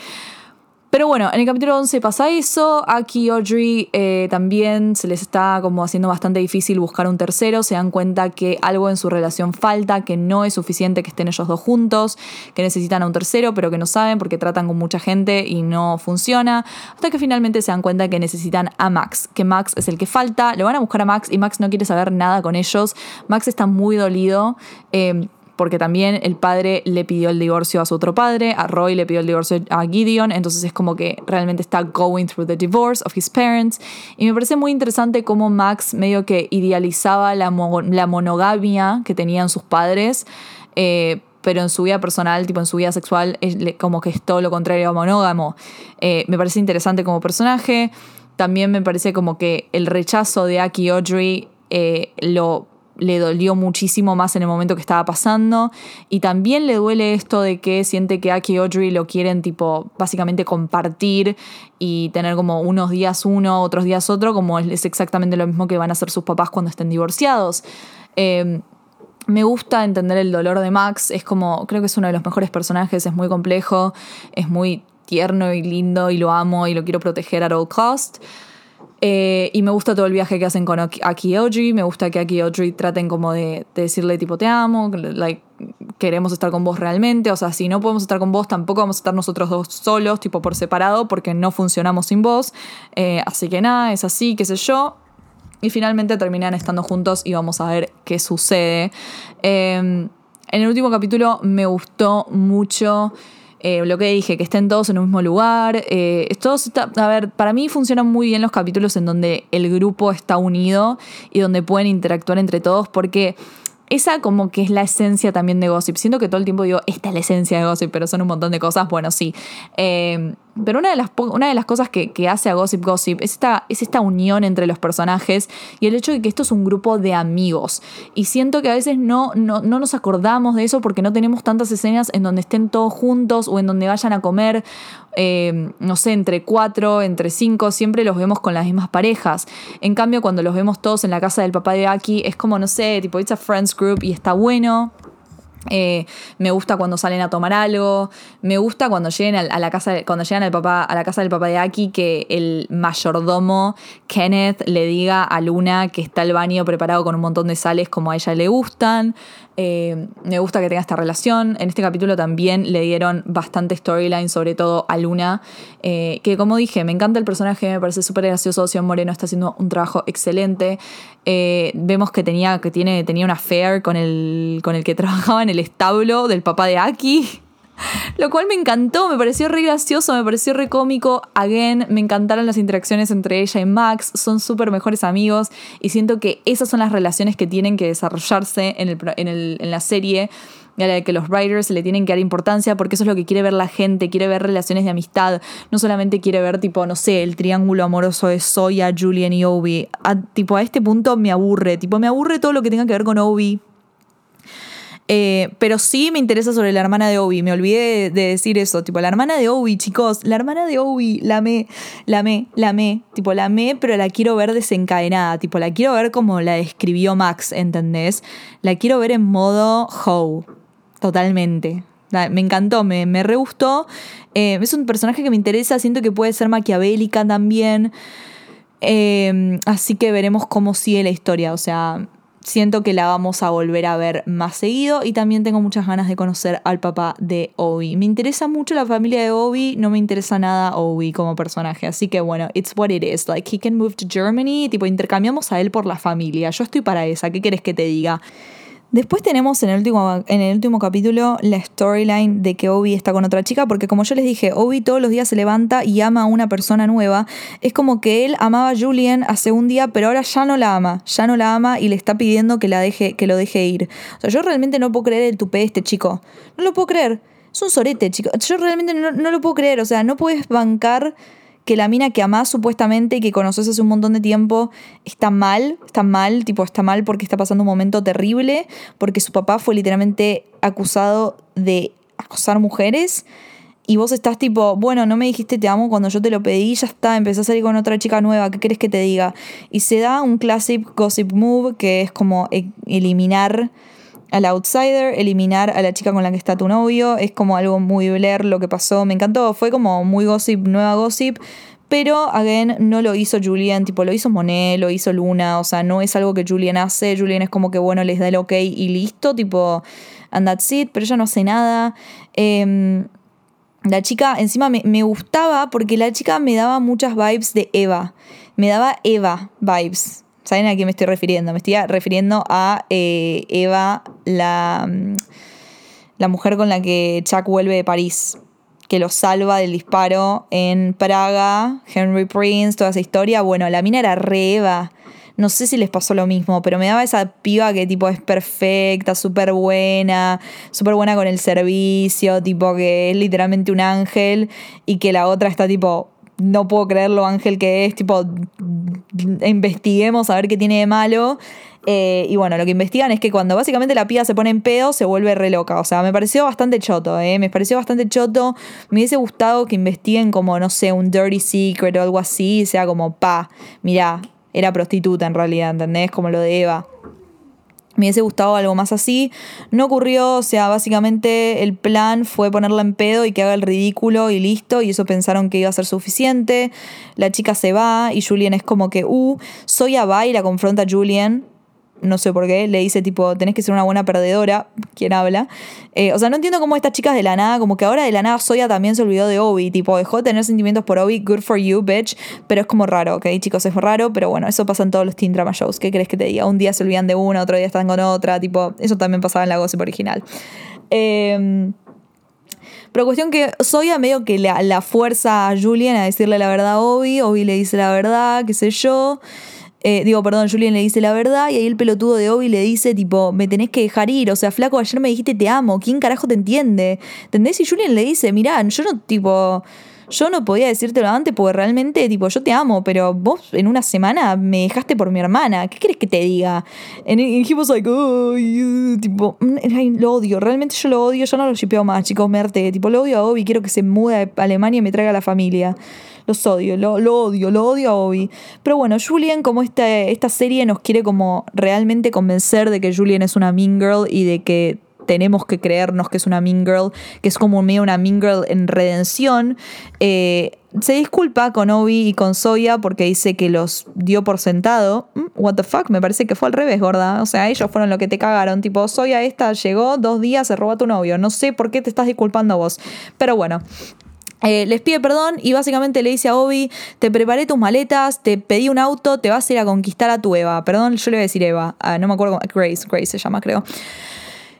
Pero bueno, en el capítulo 11 pasa eso. Y Audrey eh, también se les está como haciendo bastante difícil buscar un tercero. Se dan cuenta que algo en su relación falta, que no es suficiente que estén ellos dos juntos, que necesitan a un tercero, pero que no saben porque tratan con mucha gente y no funciona. Hasta que finalmente se dan cuenta que necesitan a Max, que Max es el que falta. Lo van a buscar a Max y Max no quiere saber nada con ellos. Max está muy dolido. Eh, porque también el padre le pidió el divorcio a su otro padre, a Roy le pidió el divorcio a Gideon, entonces es como que realmente está going through the divorce of his parents. Y me parece muy interesante cómo Max medio que idealizaba la, monogamia que tenían sus padres. Eh, pero en su vida personal, tipo en su vida sexual, es como que es todo lo contrario a monógamo. Eh, me parece interesante como personaje. También me parece como que el rechazo de Aki Audrey eh, lo le dolió muchísimo más en el momento que estaba pasando. Y también le duele esto de que siente que Aki y Audrey lo quieren, tipo, básicamente compartir y tener como unos días uno, otros días otro, como es exactamente lo mismo que van a hacer sus papás cuando estén divorciados. Em, me gusta entender el dolor de Max, es como, creo que es uno de los mejores personajes, es muy complejo, es muy tierno y lindo y lo amo y lo quiero proteger a all cost. Eh, y me gusta todo el viaje que hacen con Aki Audrey. Me gusta que Aki Audrey traten como de, de, decirle tipo te amo, like, queremos estar con vos realmente. O sea, si no podemos estar con vos, tampoco vamos a estar nosotros dos solos, tipo por separado, porque no funcionamos sin vos. Eh, así que nada, es así, qué sé yo. Y finalmente terminan estando juntos y vamos a ver qué sucede. Eh, en el último capítulo me gustó mucho eh, lo que dije, que estén todos en un mismo lugar. Eh, todos a ver, para mí funcionan muy bien los capítulos en donde el grupo está unido y donde pueden interactuar entre todos porque esa como que es la esencia también de Gossip. Siento que todo el tiempo digo, esta es la esencia de Gossip, pero son un montón de cosas. Bueno, sí. Eh, pero una de las, una de las cosas que, hace a Gossip Gossip es esta, es esta unión entre los personajes y el hecho de que esto es un grupo de amigos. Y siento que a veces no, no, no nos acordamos de eso porque no tenemos tantas escenas en donde estén todos juntos o en donde vayan a comer eh, no sé, entre cuatro, entre cinco, siempre los vemos con las mismas parejas. En cambio, cuando los vemos todos en la casa del papá de Aki, es como, no sé, tipo, it's a friends group y está bueno. Eh, me gusta cuando salen a tomar algo. Me gusta cuando lleguen a, la casa, cuando llegan al papá, a la casa del papá de Aki, que el mayordomo Kenneth le diga a Luna que está el baño preparado con un montón de sales como a ella le gustan. Eh, me gusta que tenga esta relación. En este capítulo también le dieron bastante storyline, sobre todo a Luna. Eh, que como dije, me encanta el personaje, me parece súper gracioso. Sion Moreno está haciendo un trabajo excelente. vemos que tenía, que tiene, tenía una affair con el, con el que trabajaba en el establo del papá de Aki. Lo cual me encantó, me pareció re gracioso, me pareció re cómico. Again, me encantaron las interacciones entre ella y Max, son súper mejores amigos y siento que esas son las relaciones que tienen que desarrollarse en, el, en, el, en la serie a la que los writers le tienen que dar importancia porque eso es lo que quiere ver la gente, quiere ver relaciones de amistad, no solamente quiere ver tipo, no sé, el triángulo amoroso de Soya, Julian y Obi. tipo, a este punto me aburre, tipo, me aburre todo lo que tenga que ver con Obi eh, pero sí me interesa sobre la hermana de Obi. Me olvidé de, decir eso. Tipo, la hermana de Obi, chicos. La hermana de Obi, la me, la me, la me. Tipo, la me, pero la quiero ver desencadenada. Tipo, la quiero ver como la describió Max, ¿entendés? La quiero ver en modo How. Totalmente. Me encantó, me, me re gustó. Eh, es un personaje que me interesa. Siento que puede ser maquiavélica también. Eh, así que veremos cómo sigue la historia. O sea, siento que la vamos a volver a ver más seguido y también tengo muchas ganas de conocer al papá de Obi. Me interesa mucho la familia de Obi, no me interesa nada Obi como personaje, así que bueno, it's what it is. Like he can move to Germany, tipo intercambiamos a él por la familia. Yo estoy para esa, ¿qué quieres que te diga? Después tenemos en el último, en el último capítulo la storyline de que Obi está con otra chica, porque como yo les dije, Obi todos los días se levanta y ama a una persona nueva. Es como que él amaba a Julian hace un día, pero ahora ya no la ama, ya no la ama y le está pidiendo que, la deje, que lo deje ir. O sea, yo realmente no puedo creer el tupé de este chico. No lo puedo creer. Es un sorete, chico. Yo realmente no, no lo puedo creer. O sea, no puedes bancar que la mina que amás supuestamente y que conoces hace un montón de tiempo está mal, está mal, tipo está mal porque está pasando un momento terrible, porque su papá fue literalmente acusado de acosar mujeres. Y vos estás tipo, bueno, no me dijiste te amo cuando yo te lo pedí, ya está, empecé a salir con otra chica nueva, ¿qué querés que te diga? Y se da un classic gossip move que es como e-, eliminar al outsider, eliminar a la chica con la que está tu novio. Es como algo muy Blair lo que pasó. Me encantó. Fue como muy gossip, nueva gossip. Pero, again, no lo hizo Julian, tipo, lo hizo Monet, lo hizo Luna, o sea, no es algo que Julian hace, Julian es como que, bueno, les da el ok y listo, tipo, and that's it, pero ella no hace nada. Em, la chica, encima me, me, gustaba porque la chica me daba muchas vibes de Eva, me daba Eva vibes, ¿Saben a quién me estoy refiriendo? Me estoy refiriendo a eh, Eva, la, mm, la mujer con la que Chuck vuelve de París, que lo salva del disparo en Praga, Henry Prince, toda esa historia. Bueno, la mina era re Eva. No sé si les pasó lo mismo, pero me daba esa piba que tipo es perfecta, súper buena, súper buena con el servicio, tipo que es literalmente un ángel y que la otra está tipo no puedo creer lo ángel que es, tipo, investiguemos a ver qué tiene de malo. Eh, y bueno, lo que investigan es que cuando básicamente la piba se pone en pedo, se vuelve re loca. O sea, me pareció bastante choto, ¿eh? Me pareció bastante choto. Me hubiese gustado que investiguen como, no sé, un dirty secret o algo así. sea como, pa, mirá, era prostituta en realidad, ¿entendés? Como lo de Eva. Me hubiese gustado algo más así. No ocurrió, o sea, básicamente el plan fue ponerla en pedo y que haga el ridículo y listo. Y eso pensaron que iba a ser suficiente. La chica se va y Julian es como que, uh, Soya va y la confronta a Julian no sé por qué, le dice tipo, tenés que ser una buena perdedora, quien habla. Eh, o sea, no entiendo cómo estas chicas de la nada, como que ahora de la nada Soya también se olvidó de Obi, tipo, dejó de tener sentimientos por Obi, good for you, bitch, pero es como raro, ¿ok? Chicos, es raro, pero bueno, eso pasa en todos los teen drama shows, ¿qué crees que te diga? Un día se olvidan de una, otro día están con otra, tipo, eso también pasaba en la gossip original. Eh, pero cuestión que Soya medio que la fuerza a Julian a decirle la verdad a Obi, Obi le dice la verdad, qué sé yo. Eh, digo, perdón, Julian le dice la verdad y ahí el pelotudo de Obi le dice, tipo, me tenés que dejar ir. O sea, flaco, ayer me dijiste te amo. ¿Quién carajo te entiende? ¿Entendés? Y Julian le dice, mirá, yo no, tipo, yo no podía decírtelo antes porque realmente, tipo, yo te amo, pero vos en una semana me dejaste por mi hermana. ¿Qué querés que te diga? And he like, oh, tipo, mm, lo odio, realmente yo lo odio, yo no lo shipeo más, chicos, merte. Tipo, lo odio a Obi, quiero que se mude a Alemania y me traiga a la familia. Los odio, lo, lo, odio, lo odio a Obi. Pero bueno, Julian, como esta, esta serie nos quiere como realmente convencer de que Julian es una mean girl y de que tenemos que creernos que es una mean girl, que es como medio una mean girl en redención. Eh, se disculpa con Obi y con Soya porque dice que los dio por sentado. Mm, what the fuck, me parece que fue al revés, gorda. O sea, ellos fueron los que te cagaron. Tipo, Soya esta llegó dos días, se robó a tu novio. No sé por qué te estás disculpando vos. Pero bueno, eh, les pide perdón y básicamente le dice a Obi, te preparé tus maletas, te pedí un auto, te vas a ir a conquistar a tu Eva. Perdón, yo le voy a decir Eva, ah, no me acuerdo, Grace, Grace se llama creo.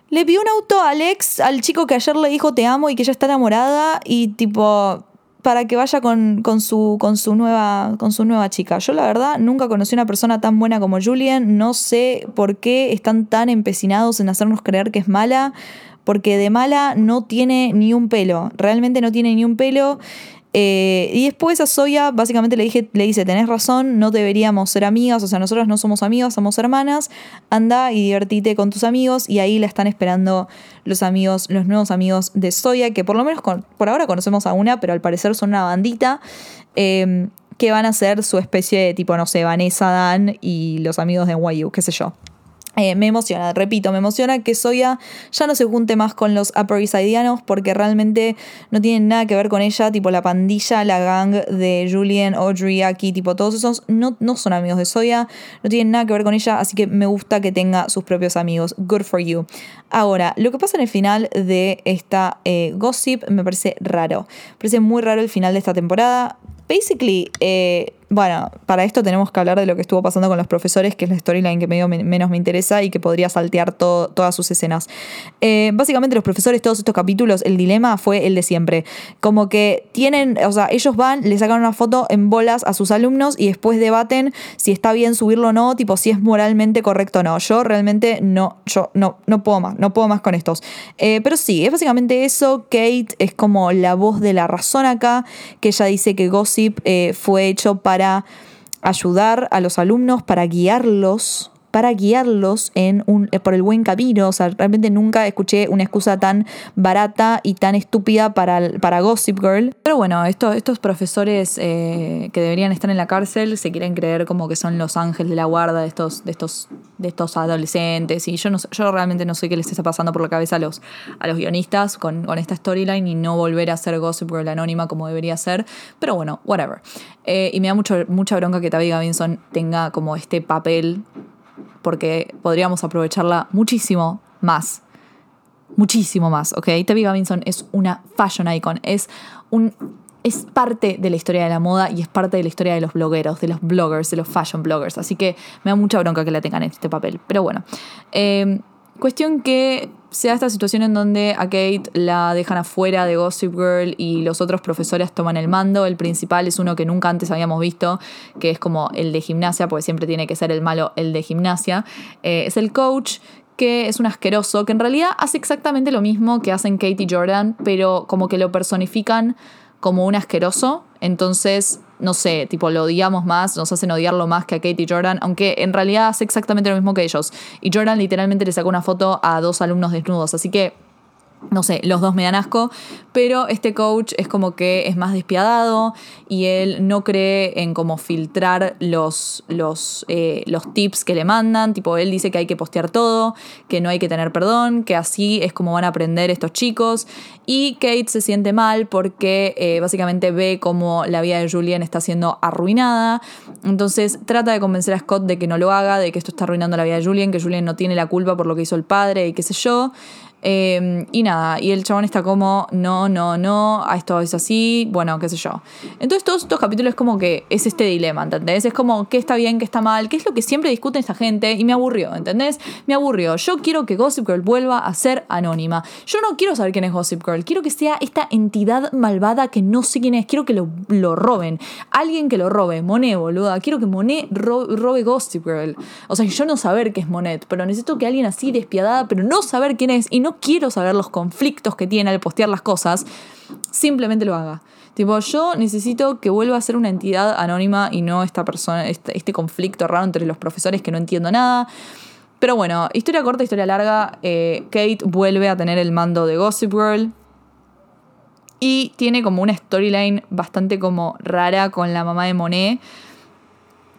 Le pidió un auto a Alex, al chico que ayer le dijo te amo y que ya está enamorada y tipo para que vaya con, con, su, con, su nueva, con su nueva chica. Yo la verdad nunca conocí una persona tan buena como Julian, no sé por qué están tan empecinados en hacernos creer que es mala porque de mala no tiene ni un pelo, realmente no tiene ni un pelo. Eh, y después a Soya básicamente le, dije, le dice, tenés razón, no deberíamos ser amigas, o sea, nosotros no somos amigas, somos hermanas, anda y divertite con tus amigos y ahí la están esperando los amigos, los nuevos amigos de Soya, que por lo menos por ahora conocemos a una, pero al parecer son una bandita. Em, que van a ser su especie de tipo, no sé, Vanessa, Dan y los amigos de NYU, qué sé yo. Eh, me emociona, repito, me emociona que Soya ya no se junte más con los Upper East porque realmente no tienen nada que ver con ella, tipo la pandilla, la gang de Julian, Audrey, Aki, tipo todos esos no, no son amigos de Soya, no tienen nada que ver con ella, así que me gusta que tenga sus propios amigos. Good for you. Ahora, lo que pasa en el final de esta eh, gossip me parece raro. Me parece muy raro el final de esta temporada. Basically, eh, bueno, para esto tenemos que hablar de lo que estuvo pasando con los profesores, que es la storyline que medio menos me interesa y que podría saltear todas sus escenas. Eh, básicamente los profesores, todos estos capítulos, el dilema fue el de siempre. Como que tienen, o sea, ellos van, le sacan una foto en bolas a sus alumnos y después debaten si está bien subirlo o no, tipo si es moralmente correcto o no. Yo realmente no, yo no, no puedo más, no puedo más con estos. Eh, pero sí, es básicamente eso. Kate es como la voz de la razón acá, que ella dice que Gossip eh, fue hecho para para ayudar a los alumnos, para guiarlos para guiarlos en un, eh, por el buen camino. O sea, realmente nunca escuché una excusa tan barata y tan estúpida para, para Gossip Girl. Pero bueno, estos profesores eh, que deberían estar en la cárcel se quieren creer como que son los ángeles de la guarda de estos, de estos, de estos adolescentes. Y yo, no, yo realmente no sé qué les está pasando por la cabeza a los, a los guionistas con, con esta storyline y no volver a ser Gossip Girl anónima como debería ser. Pero bueno, whatever. Eh, y me da mucho, mucha bronca que Tabby Gavinson tenga como este papel porque podríamos aprovecharla muchísimo más. Muchísimo más, ¿ok? Tabby Gavinson es una fashion icon, es un es parte de la historia de la moda y es parte de la historia de los blogueros, de los bloggers, de los fashion bloggers. Así que me da mucha bronca que la tengan en este papel. Pero bueno, eh, Cuestión que sea esta situación en donde a Kate la dejan afuera de Gossip Girl y los otros profesores toman el mando. El principal es uno que nunca antes habíamos visto, que es como el de gimnasia, porque siempre tiene que ser el malo el de gimnasia. Eh, es el coach que es un asqueroso, que en realidad hace exactamente lo mismo que hacen Kate y Jordan, pero como que lo personifican como un asqueroso. Entonces no sé, tipo, lo odiamos más, nos hacen odiarlo más que a Katie Jordan, aunque en realidad hace exactamente lo mismo que ellos. Y Jordan literalmente le sacó una foto a dos alumnos desnudos, así que no sé, los dos me dan asco, pero este coach es como que es más despiadado y él no cree en cómo filtrar los, los, eh, los tips que le mandan, tipo él dice que hay que postear todo, que no hay que tener perdón, que así es como van a aprender estos chicos y Kate se siente mal porque eh, básicamente ve como la vida de Julian está siendo arruinada, entonces trata de convencer a Scott de que no lo haga, de que esto está arruinando la vida de Julian, que Julian no tiene la culpa por lo que hizo el padre y qué sé yo. Eh, y nada, y el chabón está como, no, no, no, esto es así, bueno, qué sé yo. Entonces todos estos capítulos es como que es este dilema, ¿entendés? Es como qué está bien, qué está mal, qué es lo que siempre discute esta gente y me aburrió, ¿entendés? Me aburrió. Yo quiero que Gossip Girl vuelva a ser anónima. Yo no quiero saber quién es Gossip Girl, quiero que sea esta entidad malvada que no sé quién es, quiero que lo, lo roben. Alguien que lo robe, Monet, boluda. Quiero que Monet robe Gossip Girl. O sea, yo no saber qué es Monet, pero necesito que alguien así despiadada, pero no saber quién es y no quiero saber los conflictos que tiene al postear las cosas, simplemente lo haga. Tipo, yo necesito que vuelva a ser una entidad anónima y no esta persona, este, este conflicto raro entre los profesores que no entiendo nada. Pero bueno, historia corta, historia larga. eh, Kate vuelve a tener el mando de Gossip Girl. Y tiene como una storyline bastante como rara con la mamá de Monet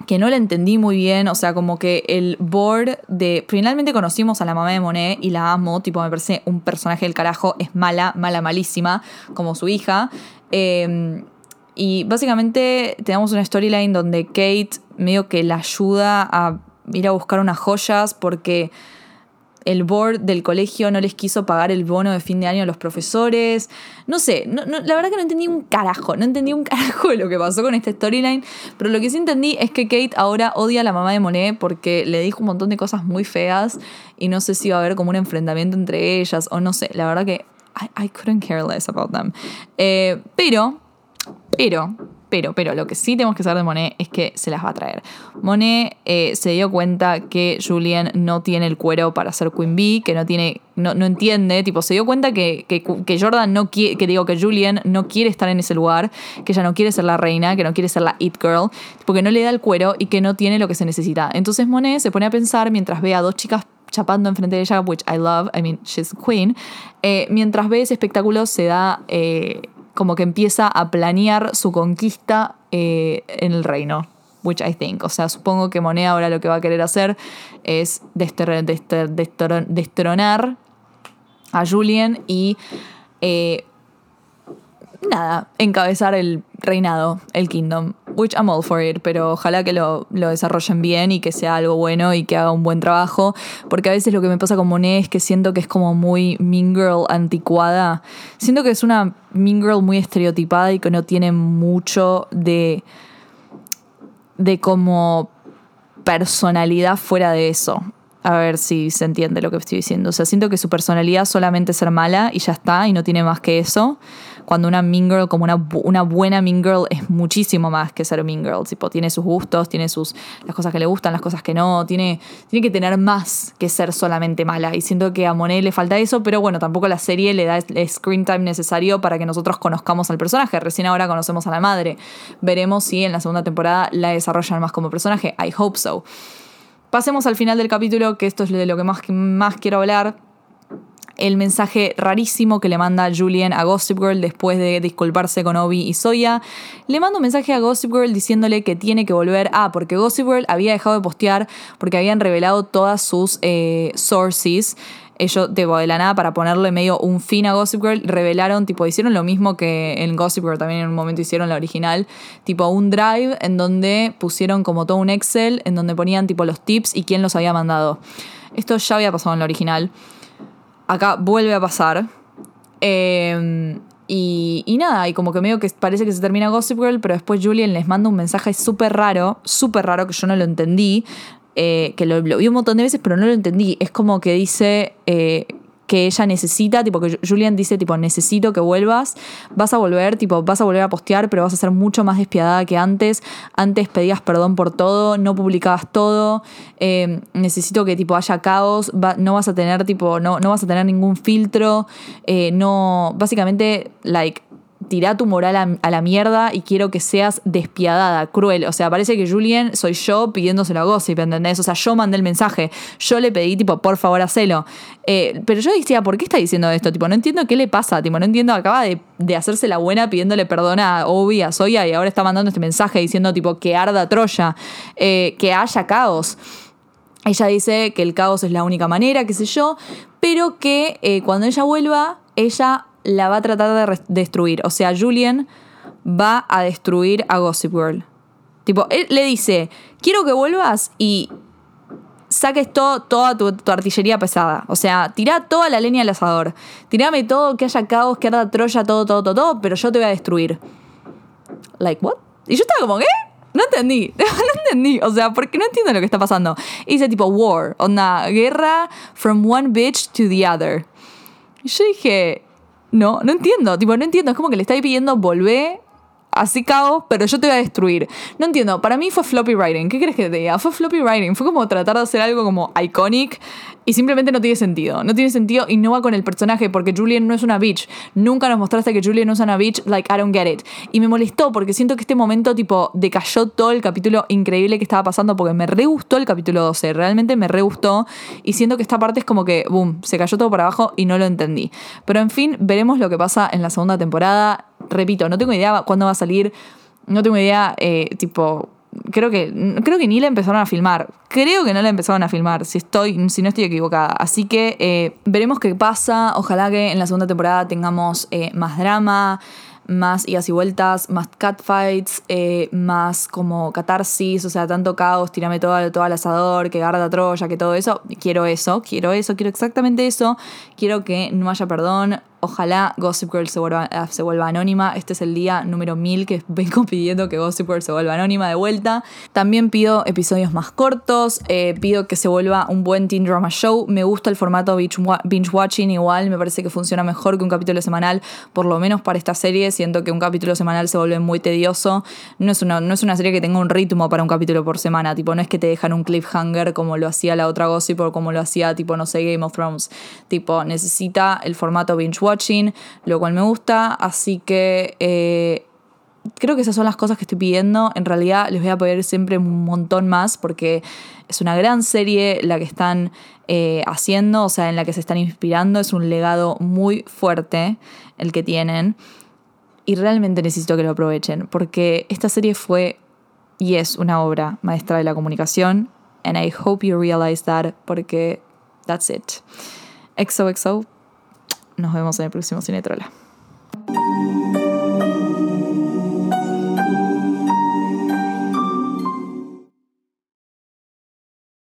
que no la entendí muy bien, o sea, como que el board de... Finalmente conocimos a la mamá de Monet y la amo, tipo, me parece un personaje del carajo, es mala, mala, malísima, como su hija. Eh, y básicamente tenemos una storyline donde Kate medio que la ayuda a ir a buscar unas joyas porque el board del colegio no les quiso pagar el bono de fin de año a los profesores. No sé, la verdad que no entendí un carajo, no entendí un carajo de lo que pasó con esta storyline, pero lo que sí entendí es que Kate ahora odia a la mamá de Monet porque le dijo un montón de cosas muy feas y no sé si va a haber como un enfrentamiento entre ellas o no sé, la verdad que I, I couldn't care less about them. Eh, pero, pero, pero, pero lo que sí tenemos que saber de Monet es que se las va a traer. Monet eh, se dio cuenta que Julian no tiene el cuero para ser Queen Bee, que no tiene, no, no entiende, tipo, se dio cuenta que, que, Jordan no quiere, que digo, que Julian no quiere estar en ese lugar, que ella no quiere ser la reina, que no quiere ser la It Girl, porque no le da el cuero y que no tiene lo que se necesita. Entonces Monet se pone a pensar mientras ve a dos chicas chapando enfrente de ella, which I love, I mean, she's queen. Eh, mientras ve ese espectáculo, se da eh, como que empieza a planear su conquista eh, en el reino. Which I think. O sea, supongo que Monet ahora lo que va a querer hacer es destr destr destr destronar a Julien y eh, nada, encabezar el reinado, el kingdom. Which I'm all for it, pero ojalá que lo, lo, desarrollen bien y que sea algo bueno y que haga un buen trabajo. Porque a veces lo que me pasa con Monet es que siento que es como muy Mean Girl anticuada. Siento que es una Mean Girl muy estereotipada y que no tiene mucho de. de como personalidad fuera de eso. A ver si se entiende lo que estoy diciendo. O sea, siento que su personalidad solamente es ser mala y ya está, y no tiene más que eso cuando una mean girl, como una, una buena mean girl, es muchísimo más que ser mean girl. Tipo, tiene sus gustos, tiene sus, las cosas que le gustan, las cosas que no, tiene, tiene que tener más que ser solamente mala. Y siento que a Monet le falta eso, pero bueno, tampoco la serie le da el screen time necesario para que nosotros conozcamos al personaje. Recién ahora conocemos a la madre. Veremos si en la segunda temporada la desarrollan más como personaje. I hope so. Pasemos al final del capítulo, que esto es de lo que más, más quiero hablar el mensaje rarísimo que le manda Julian a Gossip Girl después de disculparse con Obi y Soya. Le manda un mensaje a Gossip Girl diciéndole que tiene que volver. Ah, porque Gossip Girl había dejado de postear porque habían revelado todas sus eh, sources. Ellos, de la nada, para ponerle medio un fin a Gossip Girl, revelaron, tipo, hicieron lo mismo que en Gossip Girl también en un momento hicieron la original, tipo un drive en donde pusieron como todo un Excel, en donde ponían tipo los tips y quién los había mandado. Esto ya había pasado en la original acá vuelve a pasar. Eh, y, y, nada, y como que medio que parece que se termina Gossip Girl, pero después Julian les manda un mensaje súper raro, súper raro que yo no lo entendí, eh, que lo, lo, vi un montón de veces, pero no lo entendí. Es como que dice eh, que ella necesita, tipo que Julian dice, tipo, necesito que vuelvas, vas a volver, tipo, vas a volver a postear, pero vas a ser mucho más despiadada que antes. Antes pedías perdón por todo, no publicabas todo, eh, necesito que, tipo, haya caos, va, no vas a tener, tipo, no, no vas a tener ningún filtro, eh, no, básicamente, like, tirá tu moral a, la mierda y quiero que seas despiadada, cruel. O sea, parece que Julien soy yo pidiéndoselo a Gossip, ¿entendés? O sea, yo mandé el mensaje, yo le pedí, tipo, por favor, hacelo. Eh, pero yo decía, ¿por qué está diciendo esto? Tipo, no entiendo qué le pasa, tipo, no entiendo, acaba de, de hacerse la buena pidiéndole perdón a Obi, a Soya, y ahora está mandando este mensaje diciendo, tipo, que arda Troya, eh, que haya caos. Ella dice que el caos es la única manera, qué sé yo, pero que eh, cuando ella vuelva, ella la va a tratar de destruir. O sea, Julian va a destruir a Gossip Girl. Tipo, él le dice, quiero que vuelvas y saques todo, toda tu, tu artillería pesada. O sea, tirá toda la leña al asador. Tirame todo, que haya caos, que arda Troya, todo, todo, todo, todo, pero yo te voy a destruir. Like, what? Y yo estaba como, ¿qué? No entendí, no entendí, o sea, porque no entiendo lo que está pasando. Y dice tipo war, onda, guerra from one bitch to the other. Y yo dije, no, no entiendo, tipo, no entiendo, es como que le estáis pidiendo volver, así caos, pero yo te voy a destruir. No entiendo, para mí fue floppy writing, ¿qué crees que te diga? Fue floppy writing, fue como tratar de hacer algo como iconic y simplemente no tiene sentido. No tiene sentido y no va con el personaje porque Julian no es una bitch. Nunca nos mostraste que Julian no es una bitch, like I don't get it. Y me molestó porque siento que este momento tipo decayó todo el capítulo increíble que estaba pasando porque me re gustó el capítulo 12, realmente me re gustó y siento que esta parte es como que, boom, se cayó todo para abajo y no lo entendí. Pero en fin, veremos lo que pasa en la segunda temporada. Repito, no tengo idea cuándo va a salir, no tengo idea, eh, tipo, creo que creo que ni la empezaron a filmar. Creo que no la empezaron a filmar, si estoy si no estoy equivocada. Así que eh, veremos qué pasa. Ojalá que en la segunda temporada tengamos eh, más drama, más idas y vueltas, más catfights, eh, más como catarsis, o sea, tanto caos, tírame todo, todo al asador, que garda Troya, que todo eso. Quiero eso, quiero eso, quiero exactamente eso. Quiero que no haya perdón. Ojalá Gossip Girl se vuelva, eh, se vuelva anónima. Este es el día número 1000 que vengo pidiendo que Gossip Girl se vuelva anónima de vuelta. También pido episodios más cortos. eh, pido que se vuelva un buen teen drama show. Me gusta el formato binge, wa- binge watching igual. Me parece que funciona mejor que un capítulo semanal. Por lo menos para esta serie. Siento que un capítulo semanal se vuelve muy tedioso. No es una, no es una serie que tenga un ritmo para un capítulo por semana. Tipo, no es que te dejan un cliffhanger como lo hacía la otra Gossip o como lo hacía, tipo, no sé, Game of Thrones. Tipo, necesita el formato binge watching, lo cual me gusta. Así que eh, creo que esas son las cosas que estoy pidiendo. En realidad les voy a pedir siempre un montón más porque es una gran serie la que están eh, haciendo, o sea, en la que se están inspirando. Es un legado muy fuerte el que tienen. Y realmente necesito que lo aprovechen porque esta serie fue y es una obra maestra de la comunicación. And I hope you realize that porque that's it. XOXO. Nos vemos en el próximo Cine Cinetrola.